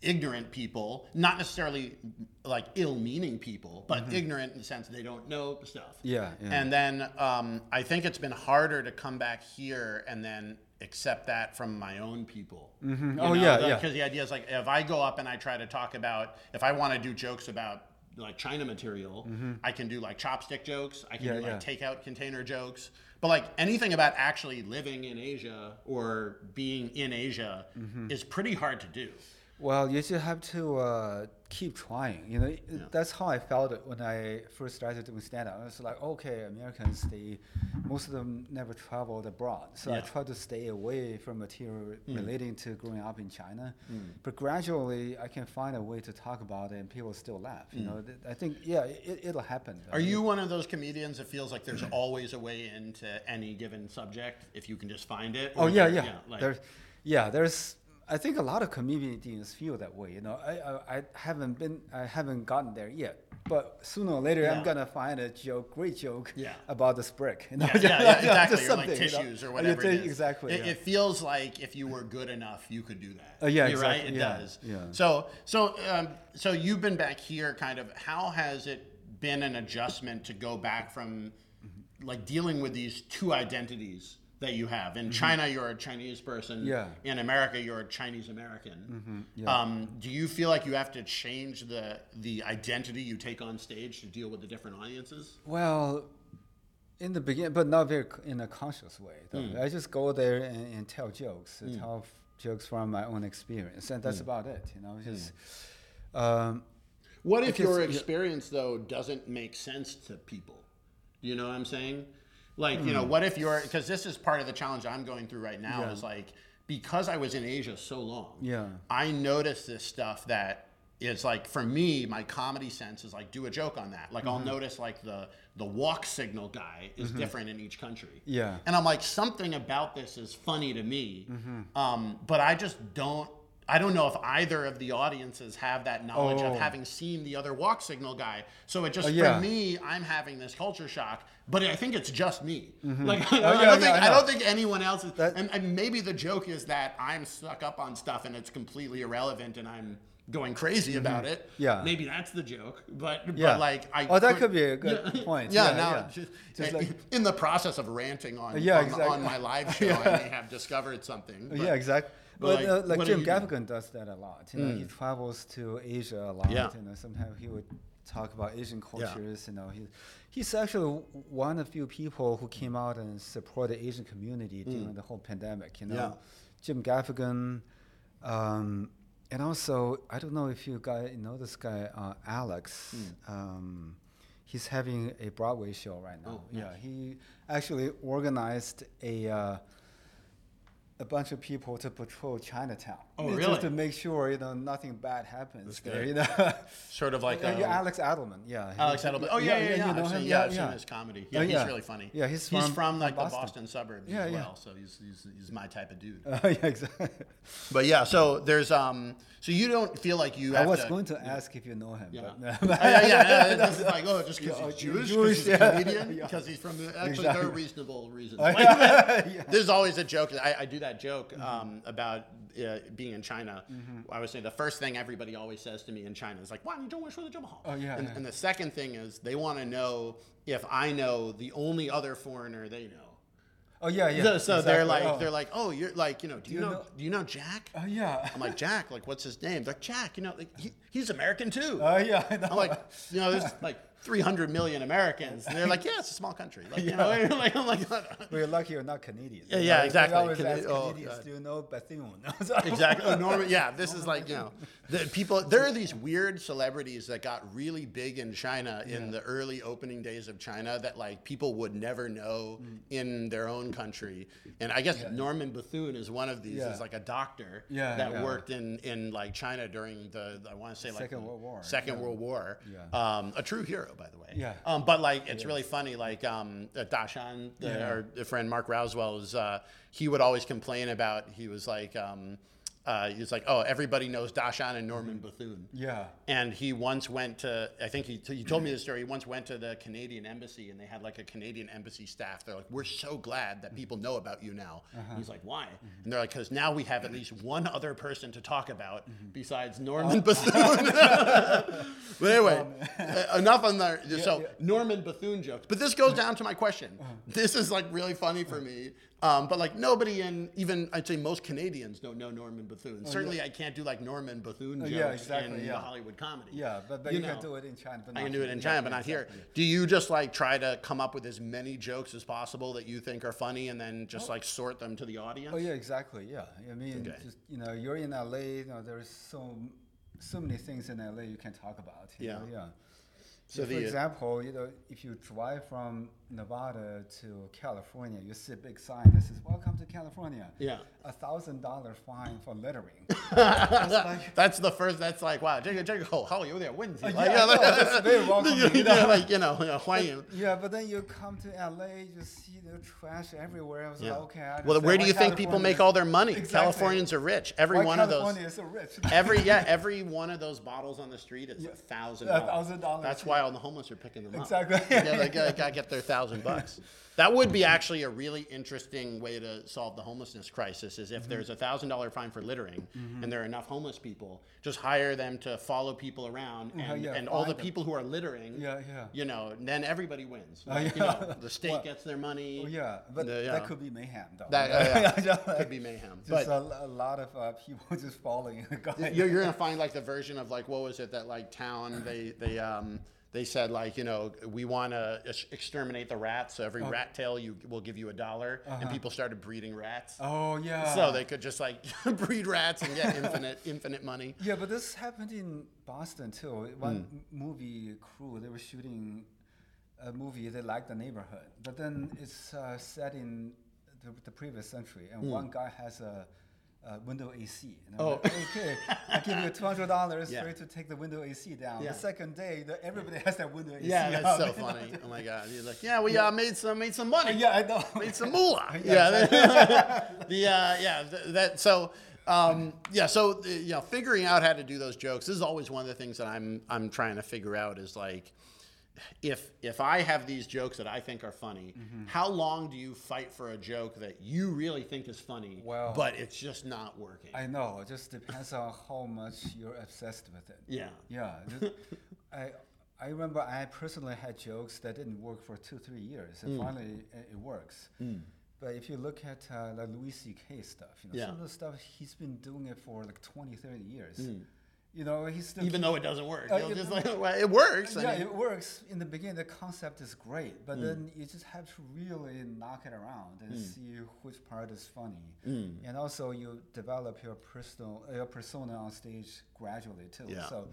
ignorant people, not necessarily like ill-meaning people, but ignorant in the sense they don't know stuff. Mm-hmm. Yeah, yeah. And then um, I think it's been harder to come back here and then accept that from my own people. You Oh, yeah, yeah. Because the idea is like if I go up and I try to talk about if I want to do jokes about like China material, I can do like chopstick jokes. I can Mm-hmm. Yeah, do like yeah. takeout container jokes. But like anything about actually living in Asia or being in Asia Mm-hmm. is pretty hard to do. Well, you just have to uh, keep trying. You know, that's how I felt when I first started doing stand up. It's like, okay, Americans, they most of them never traveled abroad, so I Yeah. tried to stay away from material relating to growing up in China. Mm. But gradually, I can find a way to talk about it, and people still laugh. Mm. You know, Th- I think, yeah, it, it'll happen. Are you one of those comedians that feels like there's always a way into any given subject if you can just find it? Oh yeah, there- yeah. like- there's, yeah, there's. I think a lot of comedians feel that way. You know, I, I, I haven't been, I haven't gotten there yet. But sooner or later, Yeah. I'm gonna find a joke, great joke, Yeah. about this brick. You know, yeah, yeah, yeah, exactly. or like something, you know. tissues or whatever. t- it. Exactly. It, it feels like if you were good enough, you could do that. Uh, yeah, You're right. exactly. It Yeah, does. yeah. So, so, um, so you've been back here. Kind of. How has it been an adjustment to go back from like dealing with these two identities that you have? In China, you're a Chinese person. Mm-hmm. Yeah. In America, you're a Chinese American. yeah. Um, do you feel like you have to change the the identity you take on stage to deal with the different audiences? Well, in the beginning, but not very in a conscious way. Hmm. I just go there and, and tell jokes, uh, tell f- jokes from my own experience, and that's about it. You know, just. Um, What if your experience though doesn't make sense to people? Do You know what I'm saying? Like, you Hmm. know, what if you're because this is part of the challenge I'm going through right now is like because I was in Asia so long. Yeah. I noticed this stuff that is like for me, my comedy sense is like do a joke on that. Like Mm-hmm. I'll notice like the the walk signal guy is different in each country. Yeah. And I'm like, something about this is funny to me. Mm-hmm. Um, but I just don't I don't know if either of the audiences have that knowledge of Oh. having seen the other walk signal guy. So it just Oh, yeah. for me, I'm having this culture shock, but I think it's just me. Like I, Oh, yeah, don't yeah, think I I, don't think anyone else is. That- and, and maybe the joke is that I'm stuck up on stuff and it's completely irrelevant, and I'm going crazy about it. Mm-hmm. Yeah. maybe that's the joke. But Yeah. but like I. Oh, that could be a good Yeah. point. Yeah, Yeah, no, yeah. just- Just uh, like- in the process of ranting on Yeah, on, exactly. on my live show, I may have discovered something. but- yeah, exactly. But like, uh, like Jim? Gaffigan does that a lot. You know, he travels to Asia a lot. Yeah. You know, sometimes he would talk about Asian cultures. Yeah. You know, he, he's actually one of the few people who came out and supported the Asian community during the whole pandemic. You know, Yeah. Jim Gaffigan. Um, and also, I don't know if you guys know this guy, uh, Alex. Um, he's having a Broadway show right now. Oh, yeah, he actually organized a uh, a bunch of people to patrol Chinatown. Oh, Just really? to make sure you know nothing bad happens there. You know. Sort of like Yeah, yeah, um, Alex Edelman. Yeah. Alex Edelman. Oh yeah, yeah, yeah. You know I've seen, yeah, I've seen his comedy. Yeah, Oh, he's yeah. really funny. Yeah, he's he's from- from like from the Boston. Boston suburbs Yeah, as yeah. well. So he's, he's he's my type of dude. Uh, yeah, exactly. But yeah, so there's um, so you don't feel like you I was to. going to ask if you know him, Yeah. but Oh, yeah, yeah, yeah. This is like, oh, just because Yeah, he's oh, Jewish, Jewish, he's a comedian, because he's from the. Actually, there are reasonable reasons. Oh. There's always a joke. I, I do that joke Mm-hmm. um, about uh, being in China. I would say the first thing everybody always says to me in China is like, "Why you don't wish for the Jumbo Hall?" Oh, yeah, And, yeah. and the second thing is they want to know if I know the only other foreigner they know. Oh yeah, yeah. so so they're like, oh. they're like, "Oh, you're like, you know, do you, you know, know- do you know Jack?" Oh yeah. I'm like, "Jack, like, what's his name?" They're like, "Jack, you know, like, he, he's American too." Oh yeah. I know. I'm like, you know, there's like 300 million Americans. And they're like, yeah, it's a small country. Like, you know, like, I'm like, We're lucky you're not Canadian. Yeah, yeah, they exactly. always Cana- ask oh, Canadians, God. do you know Bethune? exactly. Oh, Norman, yeah, this is like, you know, the people, there are these weird celebrities that got really big in China in the early opening days of China that like people would never know Mm. in their own country. And I guess Norman Bethune is one of these, Yeah. is like a doctor Yeah, that yeah. worked in, in like China during the, I want to say like Second World War, Second yeah. World War. Yeah. Um, a true hero, by the way. Yeah. Um, but like, it's really funny. Like, um, uh, Dashan, the, Yeah. our friend Mark Rowswell, was, uh, he would always complain about. He was like, um, uh, he was like, oh, everybody knows Dashan and Norman Bethune. yeah. And he once went to, I think he, he told me this story. He once went to the Canadian embassy and they had like a Canadian embassy staff. They're like, we're so glad that people know about you now. Uh-huh. He's like, why? And they're like, because now we have at least one other person to talk about Mm-hmm. besides Norman Bethune. but anyway, uh, enough on that. So Oh, yeah. Norman Bethune jokes. But this goes down to my question. Uh-huh. This is like really funny for me. Um, but like nobody in even I'd say most Canadians don't know Norman Bethune. Certainly I can't do like Norman Bethune jokes Oh, yeah, exactly, in yeah. the Hollywood comedy. Yeah, but, but You you, can know. do it in China. But I not can do it in. China, but not here. Do you just like try to come up with as many jokes as possible that you think are funny, and then just like sort them to the audience? Oh yeah, exactly. Yeah, I mean, Okay. just you know, you're in LA. You know, there's so so many things in LA you can talk about. Yeah. know, yeah. So So for example, you know, if you drive from Nevada to California, you see a big sign that says "Welcome to California." Yeah. A thousand dollar fine for littering. That's the first. That's like wow, 这个这个口号有点问题。 Yeah, Like, I know, that's very welcoming, you know. yeah, like you know, you know, 欢迎。 yeah, but then you come to LA, you see the trash everywhere. I was Yeah. like, okay. I Well, understand where do why you think people California make is- all their money? Exactly. Californians are rich. Every Why one of California those. is so rich. Every yeah, every one of those bottles on the street is a thousand A dollars. thousand dollars, That's yeah. why all the homeless are picking them Exactly. up. yeah, they gotta, gotta get their thousand bucks. That would be actually a really interesting way to solve the homelessness crisis. Is Mm-hmm. if there's a thousand dollar fine for littering, and there are enough homeless people, just hire them to follow people around, and, yeah, and all the them. people who are littering, Yeah, yeah. you know, then everybody wins. Oh, Like, you yeah. know, the state Well, gets their money. Oh, yeah, but the- yeah. that could be mayhem, though. That- uh, yeah. Could be mayhem. Just But- a, a lot of uh, people just following. you're, you're gonna find like the version of like what was it that like town they they um they said like you know we want to exterminate the rats, so every oh. rat tail you will give you a dollar, and uh-huh. people started breeding rats. Oh yeah. So they could just like breed rats and get infinite infinite money. Yeah, but this happened in Boston too. One m- movie crew they were shooting a movie they liked the neighborhood, but then it's uh, set in the, the previous century, and hmm. one guy has a. Uh, window AC. And I'm Oh. like, okay, I give you two hundred dollars Yeah. for you to take the window AC down. Yeah. The second day, the, everybody has that window AC. Yeah, that's so funny. Oh my god, you're like, yeah, we uh, made some made some money. Yeah, I know. made some moolah. Yeah, yeah, the uh, yeah th- that so um, yeah so uh, you know figuring out how to do those jokes this is always one of the things that I'm I'm trying to figure out is like if if I have these jokes that I think are funny, Mm-hmm. how long do you fight for a joke that you really think is funny, Well- but it's just not working? I know. It just depends on how much you're obsessed with it. yeah. Yeah. just- I I remember I personally had jokes that didn't work for two three years, and finally it, it works. But if you look at uh, the Louis C.K. stuff, you know, Yeah. some of the stuff he's been doing it for like 20, 30 years. You know, he's still. Even keep- though it doesn't work, Uh, it- just like well, it works. I yeah, mean- it works in the beginning. The concept is great, but then you just have to really knock it around and see which part is funny. Hmm. And also, you develop your personal uh, your persona on stage gradually too. Yeah. So,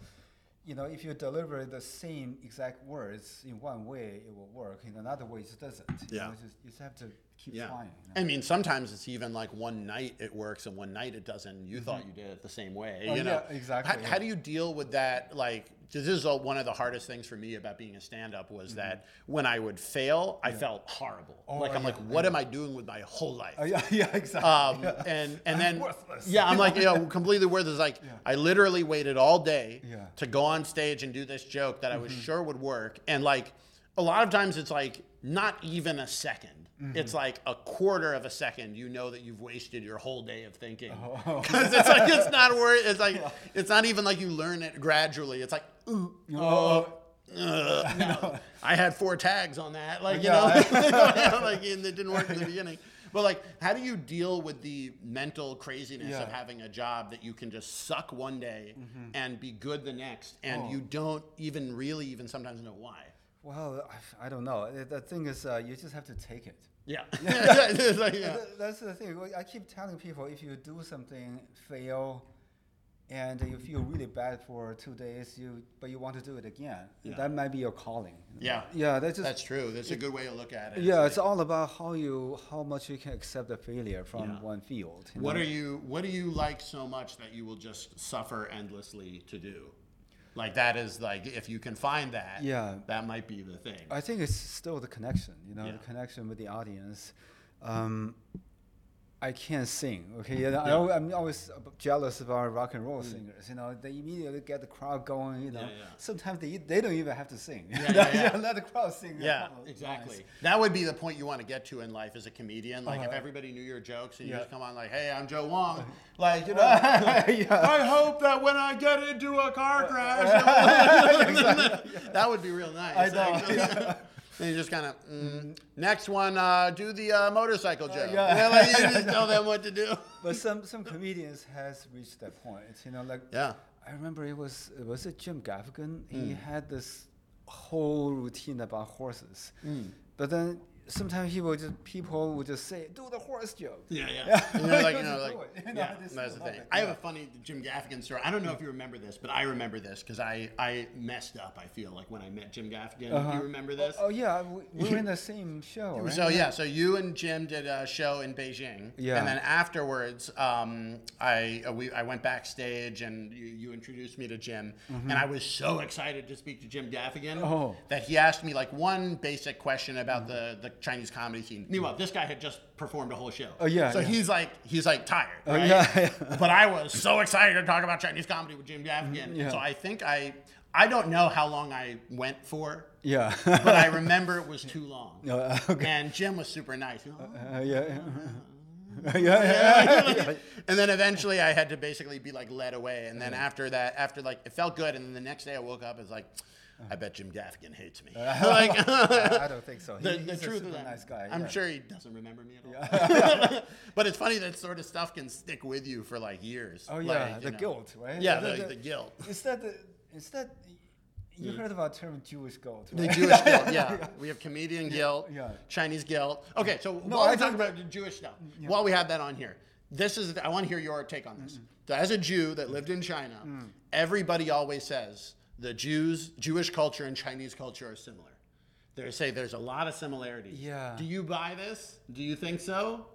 you know, if you deliver the same exact words in one way, it will work. In another way, it doesn't. You Yeah. know, it's just, you just have to keep Yeah. trying. you know. I mean, sometimes it's even like one night it works and one night it doesn't. and You thought you did it the same way. Oh, you know? yeah, exactly, How, yeah. how do you deal with that? Like, this is a, one of the hardest things for me about being a stand-up was that when I would fail, I felt horrible. Mm-hmm. Oh, like I'm yeah, like, what am I doing with my whole life? Oh, yeah, yeah, exactly. Um, yeah. and and I'm then worthless. yeah, I'm like you know completely worthless. Like I literally waited all day Yeah. Mm-hmm. to go on stage and do this joke that I was sure would work, and like a lot of times it's like not even a 2nd Mm-hmm. It's like a quarter of a second. You know that you've wasted your whole day of thinking Oh. because it's like it's not worth. It's like it's not even like you learn it gradually. It's like. Ooh, Oh, uh, no. I had four tags on that, like you Yeah. know, like and it didn't work in the beginning. But like, how do you deal with the mental craziness of having a job that you can just suck one day and be good the next, and Oh. you don't even really even sometimes know why? Well, I, I don't know. Uh, The thing is, uh, you just have to take it. Yeah, like, yeah. That's the thing. I keep telling people if you do something, fail, and you feel really bad for two days, you but you want to do it again, Yeah. that might be your calling. Yeah. Yeah, that's just. That's true. That's a good way to look at it. yeah, It's it's all about how you how much you can accept the failure from Yeah. one field. What know? are you What do you like so much that you will just suffer endlessly to do? Like that is like if you can find that, Yeah. that might be the thing. I think it's still the connection, you know, Yeah. the connection with the audience. Um, I can't sing, okay? I, Yeah. al- I'm always jealous of our rock and roll singers. You know, they immediately get the crowd going. You know, Yeah, yeah. sometimes they they don't even have to sing. Yeah, yeah, yeah. let the crowd sing. Yeah, exactly. lines. That would be the point you want to get to in life as a comedian. Like if Uh-huh. everybody knew your jokes and you just come on like, "Hey, I'm Joe Wong," like you know. I hope that when I get into a car crash, that would be real nice. I know. And you just kind of next one, uh, do the uh, motorcycle joke. yeah. Yeah, like, you just tell them what to do. But some some comedians has reached that point. You know, like Yeah. I remember it was it was it Jim Gaffigan? Hmm. He had this whole routine about horses. Hmm. But then sometimes he would just people would just say, "Do the horse joke." Yeah, yeah. Yeah. And you're like, you know, like. You know, yeah, just that's the thing. it, I have yeah. a funny Jim Gaffigan story. I don't know if you remember this, but I remember this because I, I messed up. I feel like when I met Jim Gaffigan. Uh-huh. you remember this? Oh, yeah, we, we were in the same show. Right? So yeah, so you and Jim did a show in Beijing, Yeah. and then afterwards, um, I uh, we I went backstage and you, you introduced me to Jim, and I was so excited to speak to Jim Gaffigan Mm-hmm. Oh. that he asked me like one basic question about the the Chinese comedy scene. Meanwhile, this guy had just performed a whole show. Oh, yeah, So yeah. he's like he's like tired, Oh, yeah, yeah. But I was so excited to talk about Chinese comedy with Jim Gaffigan, Mm-hmm. yeah. so I think I I don't know how long I went for. Yeah. But I remember it was too long. Uh, okay. And Jim was super nice. You Uh, yeah. yeah. yeah. yeah. and then eventually I had to basically be like led away. And then after that, after like it felt good. And then the next day I woke up, it's like, I bet Jim Gaffigan hates me. like I don't think so. the, He- the he's a truth super nice guy. I'm yeah. sure he doesn't remember me at all. but it's funny that sort of stuff can stick with you for like years. Oh yeah, Like, the know. guilt, right? Yeah, The- the, the- the guilt. Is that the, is that you mm. heard about the term Jewish guilt, The? Jewish guilt, yeah. We have comedian guilt, yeah. Chinese guilt. Okay, so No, while I we talk think- about the Jewish stuff, mm, while we have that on here, this is I want to hear your take on this. So as a Jew that lived in China, Mm. everybody always says the Jews, Jewish culture and Chinese culture are similar. They say there's a lot of similarities. Yeah. Do you buy this? Do you think so?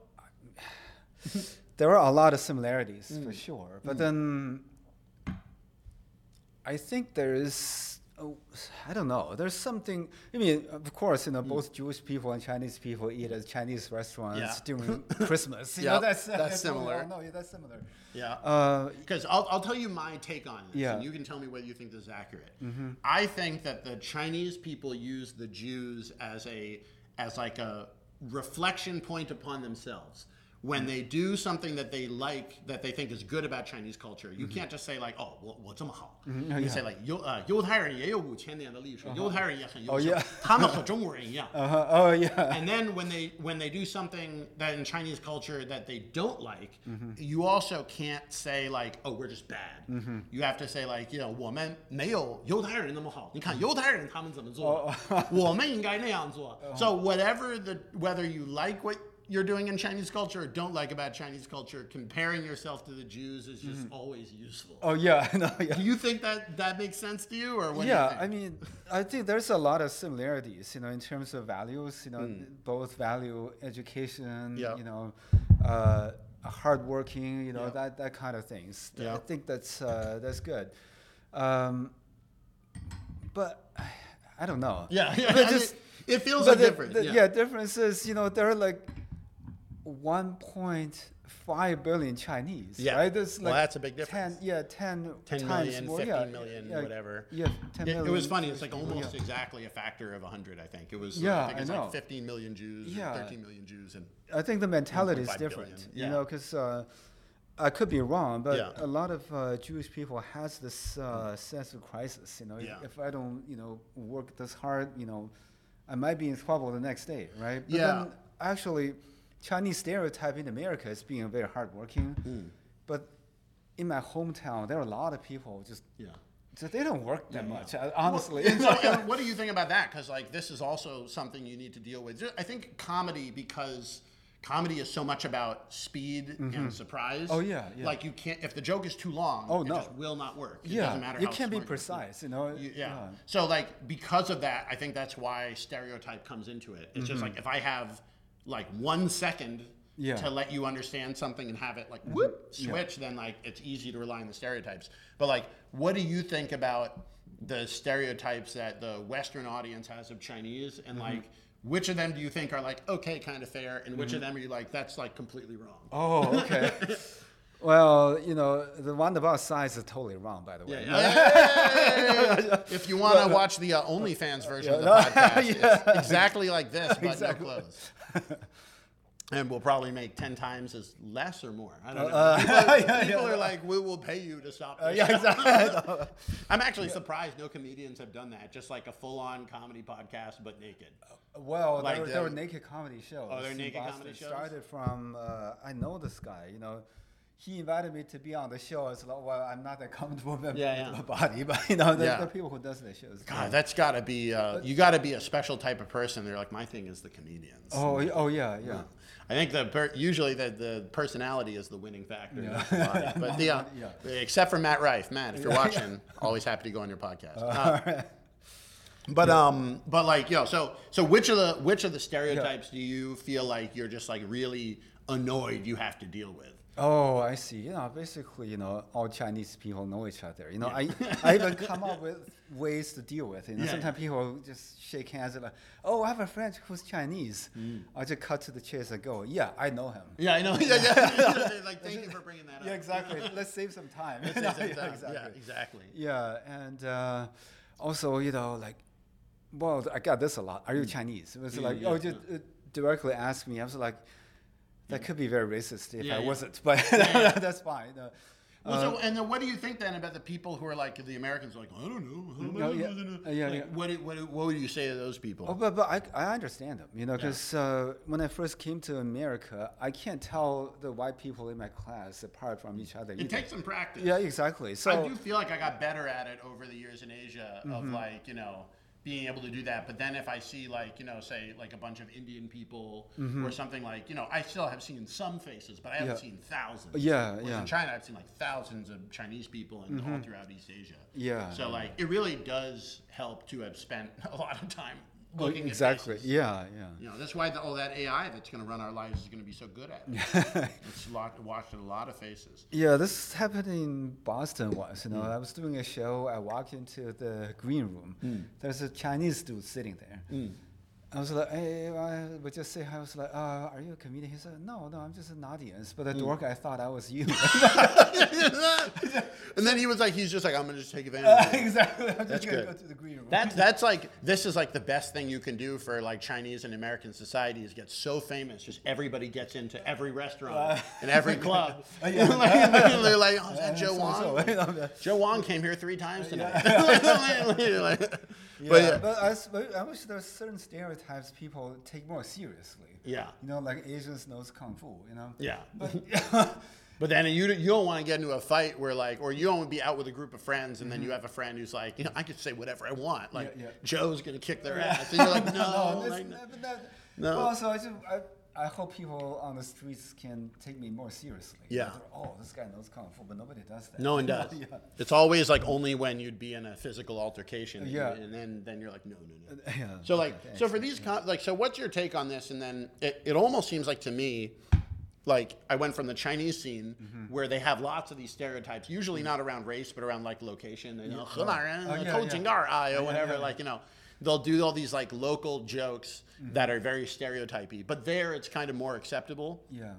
there are a lot of similarities for Mm. sure, but then I think there is. Oh, I don't know. There's something. I mean, of course, you know, both Jewish people and Chinese people eat at Chinese restaurants. Yeah. during Christmas. You Yep, know, that's that's all similar. know. Yeah, that's similar. Yeah. Uh, Because I'll, I'll tell you my take on this, Yeah. Mm-hmm. and you can tell me whether you think this is accurate. I think that the Chinese people use the Jews as a as like a reflection point upon themselves When they do something that they like, that they think is good about Chinese culture, you can't just say like, "Oh, 我我这么好." You say like, 犹呃犹太人也有五千年的历史，犹太人也很优 Oh, 秀 yeah.，他们和中国人一样。 uh-huh. Oh yeah. and then when they when they do something that in Chinese culture that they don't like, Mm-hmm. you also can't say like, oh, we're just bad. Mm-hmm. You have to say like, you know, 我们没有犹太人那么好。你看犹太人他们怎么做，我们应该那样做。So whatever the whether you like what you're doing in Chinese culture or don't like about Chinese culture, comparing yourself to the Jews is just always useful. Oh yeah. No, yeah. Do you think that that makes sense to you, or what? yeah, do you I mean, I think there's a lot of similarities, you know, in terms of values. You know, both value education. Yeah. You know, uh, hardworking. You know, Yeah. that that kind of things. Th- Yeah. I think that's uh, that's good. Um, but I don't know. yeah, yeah. But just- mean, it feels like different. the- yeah. yeah, difference is, you know, there are like 1.5 billion Chinese. Yeah. Right. There's Well, that's a big difference. 10, yeah, 10, 10 times million, more. 15 yeah, million, yeah, whatever. Yeah, 10 It, it was funny. It's like almost yeah. exactly a factor of 100. I think it was. Yeah, I think I it's know. like 15 million Jews, Yeah. 13 million Jews, and I think the mentality is different, billion. you know, because uh, I could be wrong, but Yeah. a lot of uh, Jewish people has this uh, sense of crisis. You know, if- Yeah. if I don't, you know, work this hard, you know, I might be in trouble the next day, right? But Yeah. then actually, Chinese stereotype in America is being very hardworking, Hmm. but in my hometown, there are a lot of people just. yeah. So they don't work that Yeah, much, uh, honestly. And so, what do you think about that? Because like this is also something you need to deal with. I think comedy because comedy is so much about speed and surprise. Oh, yeah, yeah. Like you can't if the joke is too long. Oh, it no. just will not work. It yeah, doesn't matter. you can't be precise, you know. You- yeah. So like because of that, I think that's why stereotype comes into it. It's just like if I have like one second Mm-hmm. Yeah. Mm-hmm. to let you understand something and have it like whoop switch, then like it's easy to rely on the stereotypes. But like, what do you think about the stereotypes that the Western audience has of Chinese, and Mm-hmm. like which of them do you think are like okay, kind of fair, and which of them are you like that's like completely wrong? Mm-hmm. Oh, okay. well, you know, the one about size is totally wrong, by the way. if you want to watch the uh, OnlyFans version of the podcast, it's exactly like this, but Exactly. no clothes. And we'll probably make ten times as less or more. I don't know. Uh, people yeah, people yeah. are like, "We will pay you to stop." This. yeah, exactly. I'm actually surprised no comedians have done that. Just like a full-on comedy podcast, but naked. Well, Like there, the- there were naked comedy shows. Oh, they're naked Boston. comedy shows? Started from uh, I know this guy. You know, he invited me to be on the show. It's like, well, I'm not that comfortable with Yeah, my yeah. body, but you know, the, Yeah. the people who does the shows. God, that's got to be. Uh, you got to be a special type of person. They're like, my thing is the comedians. Oh, y- oh yeah, yeah. I think the per- usually the, the personality is the winning factor. not the. But the, uh, Yeah. except for Matt Rife, Matt, if you're watching, always happy to go on your podcast. Uh, but um, but like yo, so so which of the which of the stereotypes do you feel like you're just like really annoyed you have to deal with? Oh, I see. You know, basically, you know, all Chinese people know each other. You know, I, I even come up with ways to deal with it. You know, Yeah. sometimes people just shake hands and like, oh, I have a friend who's Chinese. Mm. I just cut to the chase and go, yeah, I know him. Yeah, I know. Yeah, yeah. Like, thank you for bringing that up. Yeah, exactly. Let's save some time. Let's know, some yeah, time. exactly. Yeah, exactly. Yeah, and uh, also, you know, like, well, I got this a lot. Are you Chinese? It was like, Mm. yeah, oh, just uh, directly ask me. I was like, that could be very racist if Yeah, I yeah. wasn't, but that's fine. Uh, Well, so and then what do you think then about the people who are like the Americans? Like I don't know. Yeah, yeah. listen to-" Uh, yeah, Like, yeah. What, what, what would you say to those people? Oh, but, but I, I understand them, you know, because uh, when I first came to America, I can't tell the white people in my class apart from each other. it either. takes some practice. yeah, exactly. So I do feel like I got better at it over the years in Asia of Mm-hmm. like, you know, being able to do that. But then if I see like, you know, say like a bunch of Indian people or something like, you know, I still have seen some faces, but I haven't Mm-hmm. Yeah. seen thousands. Yeah, Whereas yeah. Mm-hmm. In China, I've seen like thousands of Chinese people and all throughout East Asia. Yeah. So like, it really does help to have spent a lot of time looking exactly. Yeah, yeah. You know, that's why the, all that AI that's going to run our lives is going to be so good at it. it's lot, watched a lot of faces. Yeah, this happened in Boston once. You know, Hmm. I was doing a show. I walked into the green room. Hmm. There's a Chinese dude sitting there. I was like, hey, I would just say, I was like, uh, are you a comedian? He said, no, no, I'm just an audience. But the Hmm. dork, I thought I was you. and then he was like, he's just like, I'm gonna just take advantage. of it. exactly. I'm That's good. go to the green room. That's that's like this is like the best thing you can do for like Chinese and American society is get so famous. Just everybody gets into every restaurant and every club. like, they're like, oh, is that Joe Wong? Joe Wong came here three times tonight. Like, Yeah, but yeah, but I, I wish there's certain stereotypes people take more seriously. yeah, You know, like Asians knows kung fu. You know. yeah. But But then you you don't want to get into a fight where like, or you don't want to be out with a group of friends and then you have a friend who's like, you know, I could say whatever I want. Like Mm-hmm. Yeah, yeah. Joe's gonna kick their ass, and you're like, no, that's- like, no. No. Well, so I just I, I hope people on the streets can take me more seriously. Yeah. Oh, this guy knows kung fu, but nobody does that. No one does. yeah. It's always like only when you'd be in a physical altercation. Yeah. And, and then then you're like, no, no, no. Yeah. So like, so for these like, so what's your take on this? And then it, it almost seems like to me, like I went from the Chinese scene mm-hmm. where they have lots of these stereotypes, usually mm-hmm. not around race, but around like location and you know, oh, uh, yeah, yeah. or whatever, like you know they'll do all these like local jokes Mm-hmm. that are very stereotypy. But there, it's kind of more acceptable. Yeah.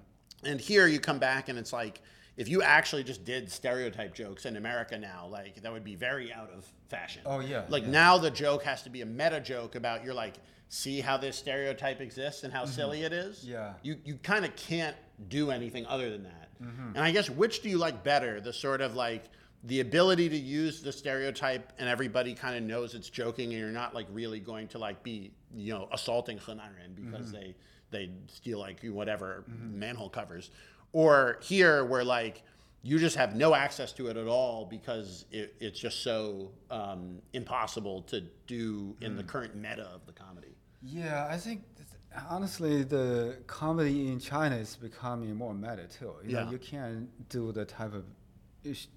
And here you come back and it's like, if you actually just did stereotype jokes in America now, like that would be very out of fashion. Oh, yeah, Like yeah. now the joke has to be a meta joke about you're like, see how this stereotype exists and how silly it is. Mm-hmm. Yeah. You you kind of can't do anything other than that. Mm-hmm. And I guess which do you like better? The sort of like the ability to use the stereotype and everybody kind of knows it's joking and you're not like really going to like be you know assaulting Henanren because Mm-hmm. they they steal like whatever manhole covers or here where like you just have no access to it at all because it, it's just so um, impossible to do in the Mm. current meta of the comedy Yeah, I think honestly the comedy in China is becoming more meta too. You Yeah. know, you can't do the type of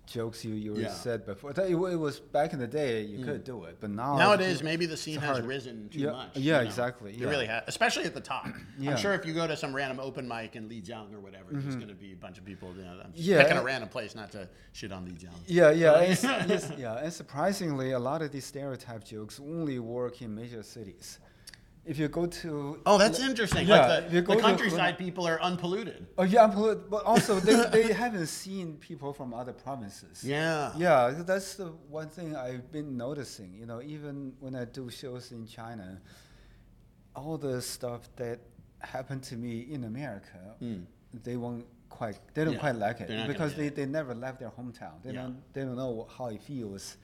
jokes you, you Yeah. said before. It, it was back in the day you could do it, but now Nowadays, maybe the scene has risen too Yeah, much. yeah, you know? exactly, It really has, especially at the top. Yeah. I'm sure if you go to some random open mic in Lijiang or whatever, there's going to be a bunch of people. You know, I'm just Mm-hmm. Yeah, picking a random place, not to shit on Lijiang. Yeah, yeah, and, s- yes, yeah, and surprisingly, a lot of these stereotype jokes only work in major cities. If you go to Oh, that's interesting. Yeah, like the, the countryside Henan- people are unpolluted. oh yeah, I'm pollu- but also they, they haven't seen people from other provinces. Yeah. Yeah, that's the one thing I've been noticing. You know, even when I do shows in China, all the stuff that happened to me in America, hmm. they won't quite, they don't. Yeah, quite like it they're not gonna because they, it. they never left their hometown. They Yeah. don't they don't know how it feels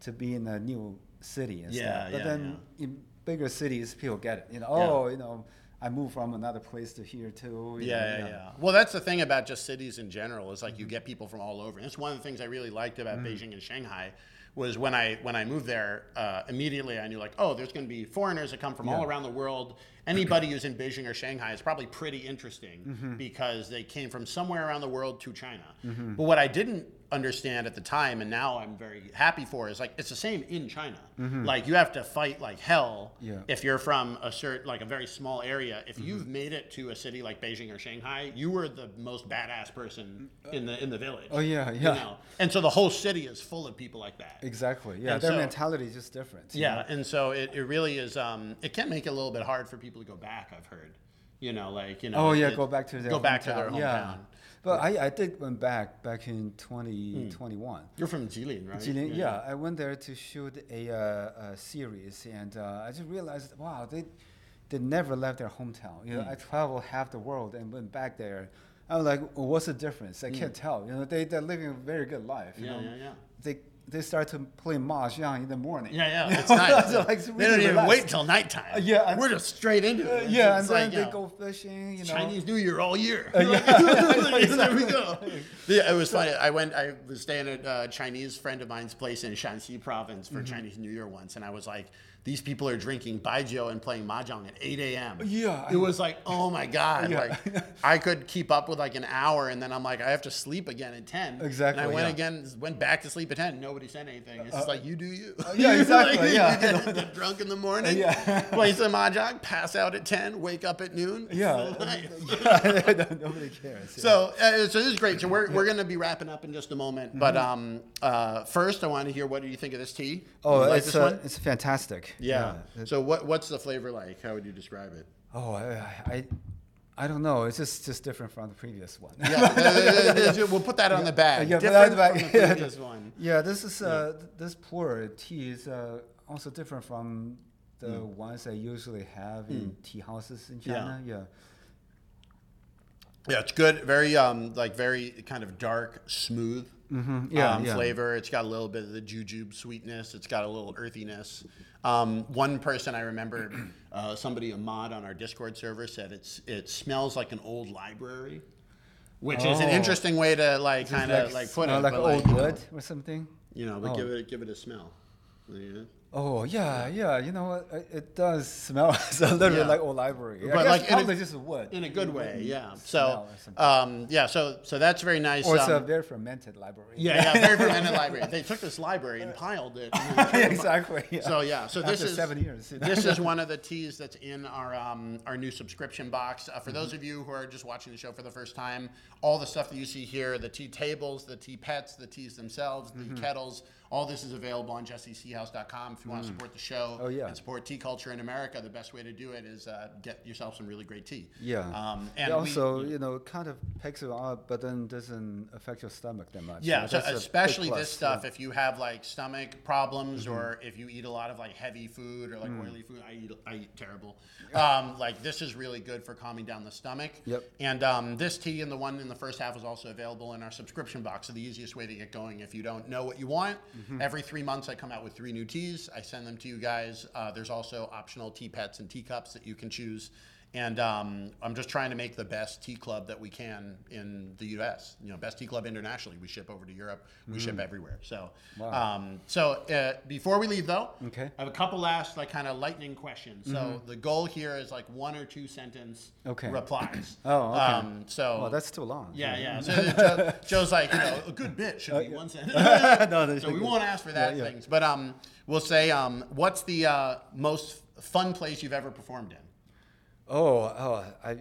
to be in a new city and Yeah, stuff. But yeah, then in bigger cities, people get it. You know, Yeah. oh, you know, I moved from another place to here too. you know, Yeah, yeah, yeah. Well, that's the thing about just cities in general is like you mm-hmm. get people from all over. And that's one of the things I really liked about mm. Beijing and Shanghai was when I when I moved there, uh, immediately I knew like, oh, there's going to be foreigners that come from all around the world. Anybody who's in Beijing or Shanghai is probably pretty interesting mm-hmm. because they came from somewhere around the world to China. Mm-hmm. But what I didn't understand at the time, and now I'm very happy for, is like it's the same in China. Mm-hmm. Like you have to fight like hell Yeah. if you're from a certain like a very small area. If mm-hmm. you've made it to a city like Beijing or Shanghai, you were the most badass person mm, in the in the village. Oh, yeah, you yeah. know? And so the whole city is full of people like that. Exactly. Yeah, And their so- mentality is just different. Yeah, know? and so it, it really is. Um, it can make it a little bit hard for people to go back. I've heard. You know, like you know. Oh yeah, it- go back to their go back to their hometown. hometown. Yeah, but I, I did went back back in 2021. You're from Jilin, right? Jilin, yeah. I went there to shoot a, uh, a series, and uh, I just realized, wow, they they never left their hometown. You know, Hmm. I traveled half the world and went back there I'm like, well, what's the difference? I can't tell. You know, they they're living a very good life. You Mm. Yeah, know? yeah, yeah. They they start to play mahjong in the morning. Yeah, yeah, it's nice. So, like, it's they really don't even relaxed. wait till nighttime. Uh, yeah, and- we're just straight into Uh, it. yeah, It's and like, they you know, go fishing. You know, Chinese New Year all year. Uh, yeah. there we go. Yeah, it was funny. I went. I was staying at a Chinese friend of mine's place in Shanxi province Mm-hmm. for Chinese New Year once, and I was like, "These people are drinking baijiu and playing mahjong at 8 a.m." Yeah, it was like, oh my god! Yeah. Like, I could keep up with like an hour, and then I'm like, I have to sleep again at 10. Exactly, And I went yeah. again, went back to sleep at 10. Nobody said anything. It's just like you do you. yeah, exactly, Like, yeah. You get, get drunk in the morning. Yeah. Play some mahjong. Pass out at 10. Wake up at noon. yeah, yeah. nobody cares. So, uh, so this is great. So we're, we're going to be wrapping up in just a moment. But Mm-hmm. um, uh, first, I want to hear what do you think of this tea? oh, like it's uh, it's fantastic. Yeah. Yeah. So what what's the flavor like? How would you describe it? Oh, I, I, I don't know. It's just just different from the previous one. Yeah, we'll put that on the bag. Yeah, put Different that on the from bag. the previous one. Yeah, this is uh, th- this pu'er tea is uh, also different from the ones I usually have in tea houses in Hmm. Yeah. China. Yeah. Yeah, it's good. Very um like very kind of dark, smooth Yeah, um, yeah. flavor. It's got a little bit of the jujube sweetness. It's got a little earthiness. Um, one person I remember, uh, somebody a mod on our Discord server said it's it smells like an old library, which is an Oh. interesting way to like kind of like, put it, like old you know, wood or something. You know, but Oh. give it give it a smell. Yeah. Oh yeah, yeah. You know what? It, it does smell a little Yeah. bit like old library. I But guess like in a- probably just wood. In a good way, yeah. So, smell or something. um, yeah, so so that's very nice. or it's a um, very fermented library. yeah, yeah, very fermented library. They took this library and piled it. exactly. Yeah. So yeah, so this After is seven years. you know? this is one of the teas that's in our um, our new subscription box. Uh, for those of you who are just watching the show for the first time, all the stuff that you see here, the tea tables, the tea pets, the teas themselves, the kettles, all this is available on jessesteahouse.com if you want to support the show Oh, yeah. and support tea culture in America. The best way to do it is uh, get yourself some really great tea. Yeah. Um, It and we- also, you know, kind of picks you up, but then doesn't affect your stomach that much. Yeah, so that's a big especially this yeah. stuff, if you have like stomach problems or if you eat a lot of like heavy food or like oily food, I eat I eat terrible. Um, like this is really good for calming down the stomach. Yep. And um, this tea and the one in the first half is also available in our subscription box. So the easiest way to get going, if you don't know what you want, every three months I come out with three new teas. I send them to you guys. Uh, there's also optional tea pets and teacups that you can choose. And um, I'm just trying to make the best tea club that we can in the U.S. You know, best tea club internationally. We ship over to Europe. We ship everywhere. So, Wow. um, so uh, before we leave, though, Okay. I have a couple last like kind of lightning questions. So the goal here is like one or two sentence Okay. replies. Oh, okay. Um, so Well, that's too long. yeah, yeah. So Joe, Joe's like, you know, a good bit should be one sentence. No, so we good. won't ask for that Yeah, yeah. things, but um, we'll say um, what's the uh, most fun place you've ever performed in? Oh, oh, I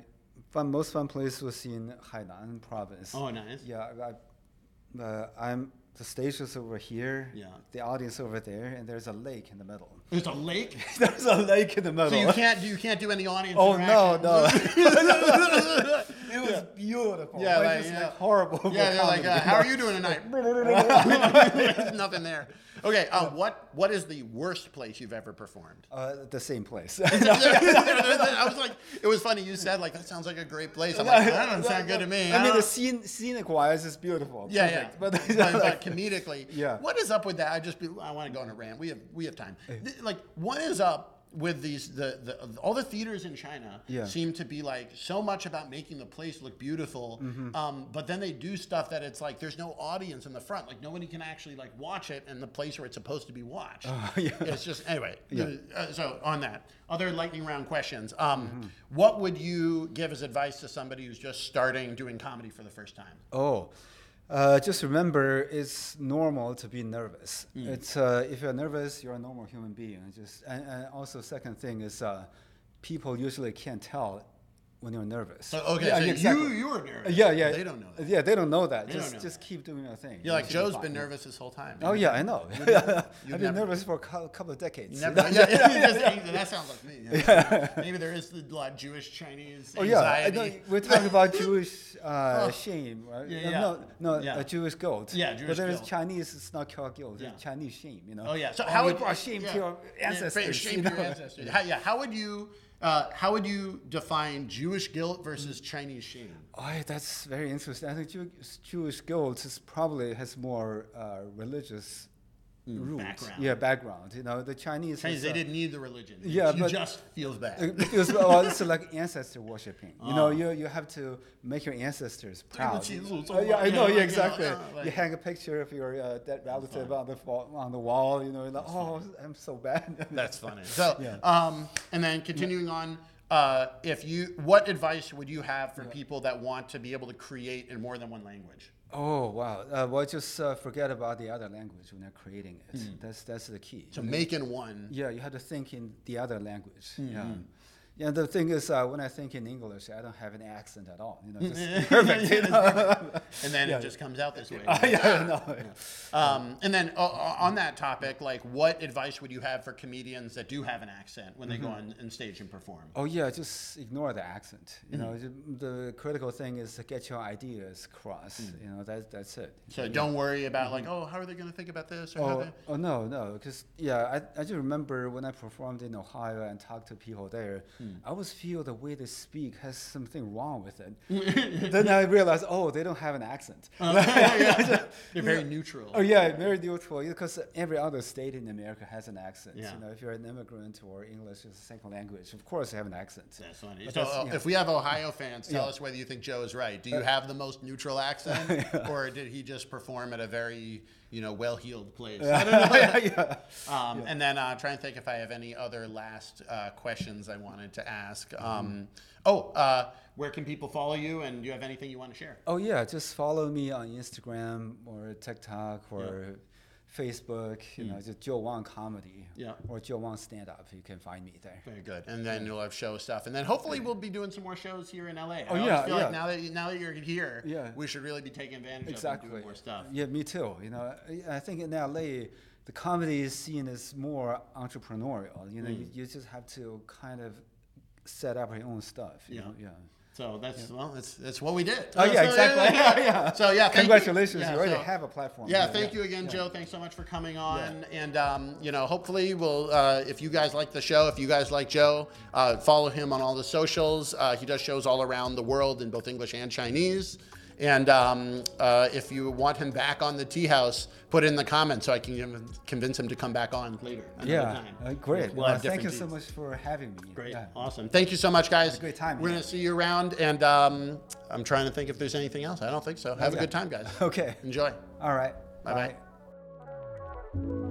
fun most fun place was in Hainan province. Oh, nice. Yeah, I, uh, I'm the stage is over here. Yeah. The audience over there, and there's a lake in the middle. There's a lake, there's a lake in the middle. so you can't do you can't do any audience. Oh no, no! it was beautiful. Yeah, but like, just, yeah. horrible. Yeah, they're like, uh, how are you doing tonight? There's nothing there. Okay, uh, what what is the worst place you've ever performed? Uh, the same place. I was like, it was funny. You said like that sounds like a great place. I'm like, that doesn't sound good to me. I mean, the scene, scenic wise is beautiful. yeah, perfect, yeah. But, But, but like, comedically, Yeah. What is up with that? I just be, I want to go on a rant. We have we have time. Th- Like, what is up with these the, the all the theaters in China Yeah. seem to be like so much about making the place look beautiful, Mm-hmm. um, but then they do stuff that it's like there's no audience in the front. Like nobody can actually like watch it in the place where it's supposed to be watched. yeah. It's just anyway. Yeah. Uh, so on that, other lightning round questions. Um, Mm-hmm. What would you give as advice to somebody who's just starting doing comedy for the first time? Oh, uh, just remember, it's normal to be nervous. Mm. It's uh, if you're nervous, you're a normal human being. Just and, and also, second thing is, uh, people usually can't tell when you're nervous. So okay, Yeah, so exactly. you you were nervous. Yeah, yeah. They don't know that. Yeah, they don't know that. They just know just that. keep doing your thing. You're like You be Joe's been nervous this whole time. Oh yeah, I know. you've I've been never- nervous for a couple of decades. Never, yeah, yeah, yeah, that sounds like me. yeah. Maybe there is a lot of Jewish Chinese Oh yeah, I anxiety. know, we're talking about Jewish uh, shame, right? Yeah, yeah. No, no, Yeah. a Jewish guilt. Yeah, Jewish But there's guilt. Chinese. It's not called guilt. Yeah. It's Chinese shame. You know. Oh yeah. So Oh, how would shame to your ancestors? shame to your ancestors. Yeah. How would you Uh, how would you define Jewish guilt versus Chinese shame? Oh, that's very interesting. I think Jew- Jewish guilt is probably has more uh, religious roots. Background. Yeah, background. You know, the Chinese. Chinese, is, they uh, didn't need the religion. Yeah, but, just feels bad. Well, it's like ancestor worshiping. You know, ah. you you have to make your ancestors proud. uh, yeah, I know. Yeah, exactly. You, know, ah, like, you hang a picture of your uh, dead relative on the on the wall. You know, like, oh, funny. I'm so bad. that's funny. So, yeah. um, and then continuing yeah. on. Uh, if you, what advice would you have for yeah. people that want to be able to create in more than one language? Oh wow! Uh, well, just uh, forget about the other language when you're creating it. That's that's the key. So making one. Yeah, you have to think in the other language. Mm-hmm. Yeah. Yeah, the thing is, uh, when I think in English, I don't have an accent at all. You know, just perfect. You know? And then Yeah. it just comes out this way. yeah, no. Um, and then uh, uh, on that topic, like, what advice would you have for comedians that do have an accent when they go on, on stage and perform? Oh yeah, just ignore the accent. You know, Mm-hmm. the, the critical thing is to get your ideas across. Mm. You know, that, that's it. So don't worry about like, oh, how are they going to think about this? Or how Oh, they... oh no, no, because yeah, I, I just remember when I performed in Ohio and talked to people there, Hmm. I always feel the way they speak has something wrong with it. then I realized, oh, they don't have an accent. yeah. They're very neutral. Oh yeah, very neutral. Because every other state in America has an accent. Yeah. You know, if you're an immigrant or English is a second language, of course they have an accent. That's funny. But So that's- uh, yeah. if we have Ohio fans, tell us whether you think Joe is right. Do you have the most neutral accent, or did he just perform at a very, you know, well-heeled place? I don't know. yeah. Um, And then uh, try and think if I have any other last uh, questions I wanted to ask. Mm-hmm. Um, oh, uh, where can people follow you, and do you have anything you want to share? Oh yeah, just follow me on Instagram or TikTok or Facebook. You know, just Joe Wong Comedy. Yeah. Or Joe Wong Stand Up. You can find me there. Very good. And then you'll have show stuff, and then hopefully we'll be doing some more shows here in LA. I Oh, always yeah, feel yeah. like now that now that you're here, Yeah. we should really be taking advantage of Exactly. doing more stuff. Yeah, me too. You know, I- I think in LA, the comedy scene is more entrepreneurial. You know, Mm. you, you just have to kind of set up your own stuff. You Yeah. know? yeah. So that's well, that's that's what we did. Oh yeah, So, exactly. Yeah, yeah. So yeah, thank you. Congratulations, Yeah, you already so- have a platform. Yeah, thank you again, Joe. Thanks so much for coming on. And um, you know, hopefully, we'll. Uh, if you guys like the show, if you guys like Joe, uh, follow him on all the socials. Uh, he does shows all around the world in both English and Chinese. And um, uh, if you want him back on the Tea House, put in the comments so I can convince him to come back on later. Yeah, time. uh, great. We'll thank you so much for having me. Great, Yeah. awesome. Thank you so much, guys. great time, We're yeah. gonna see you around, and um, I'm trying to think if there's anything else. I don't think so. Have a good time, guys. Okay. Enjoy. All right. Bye-bye. Bye.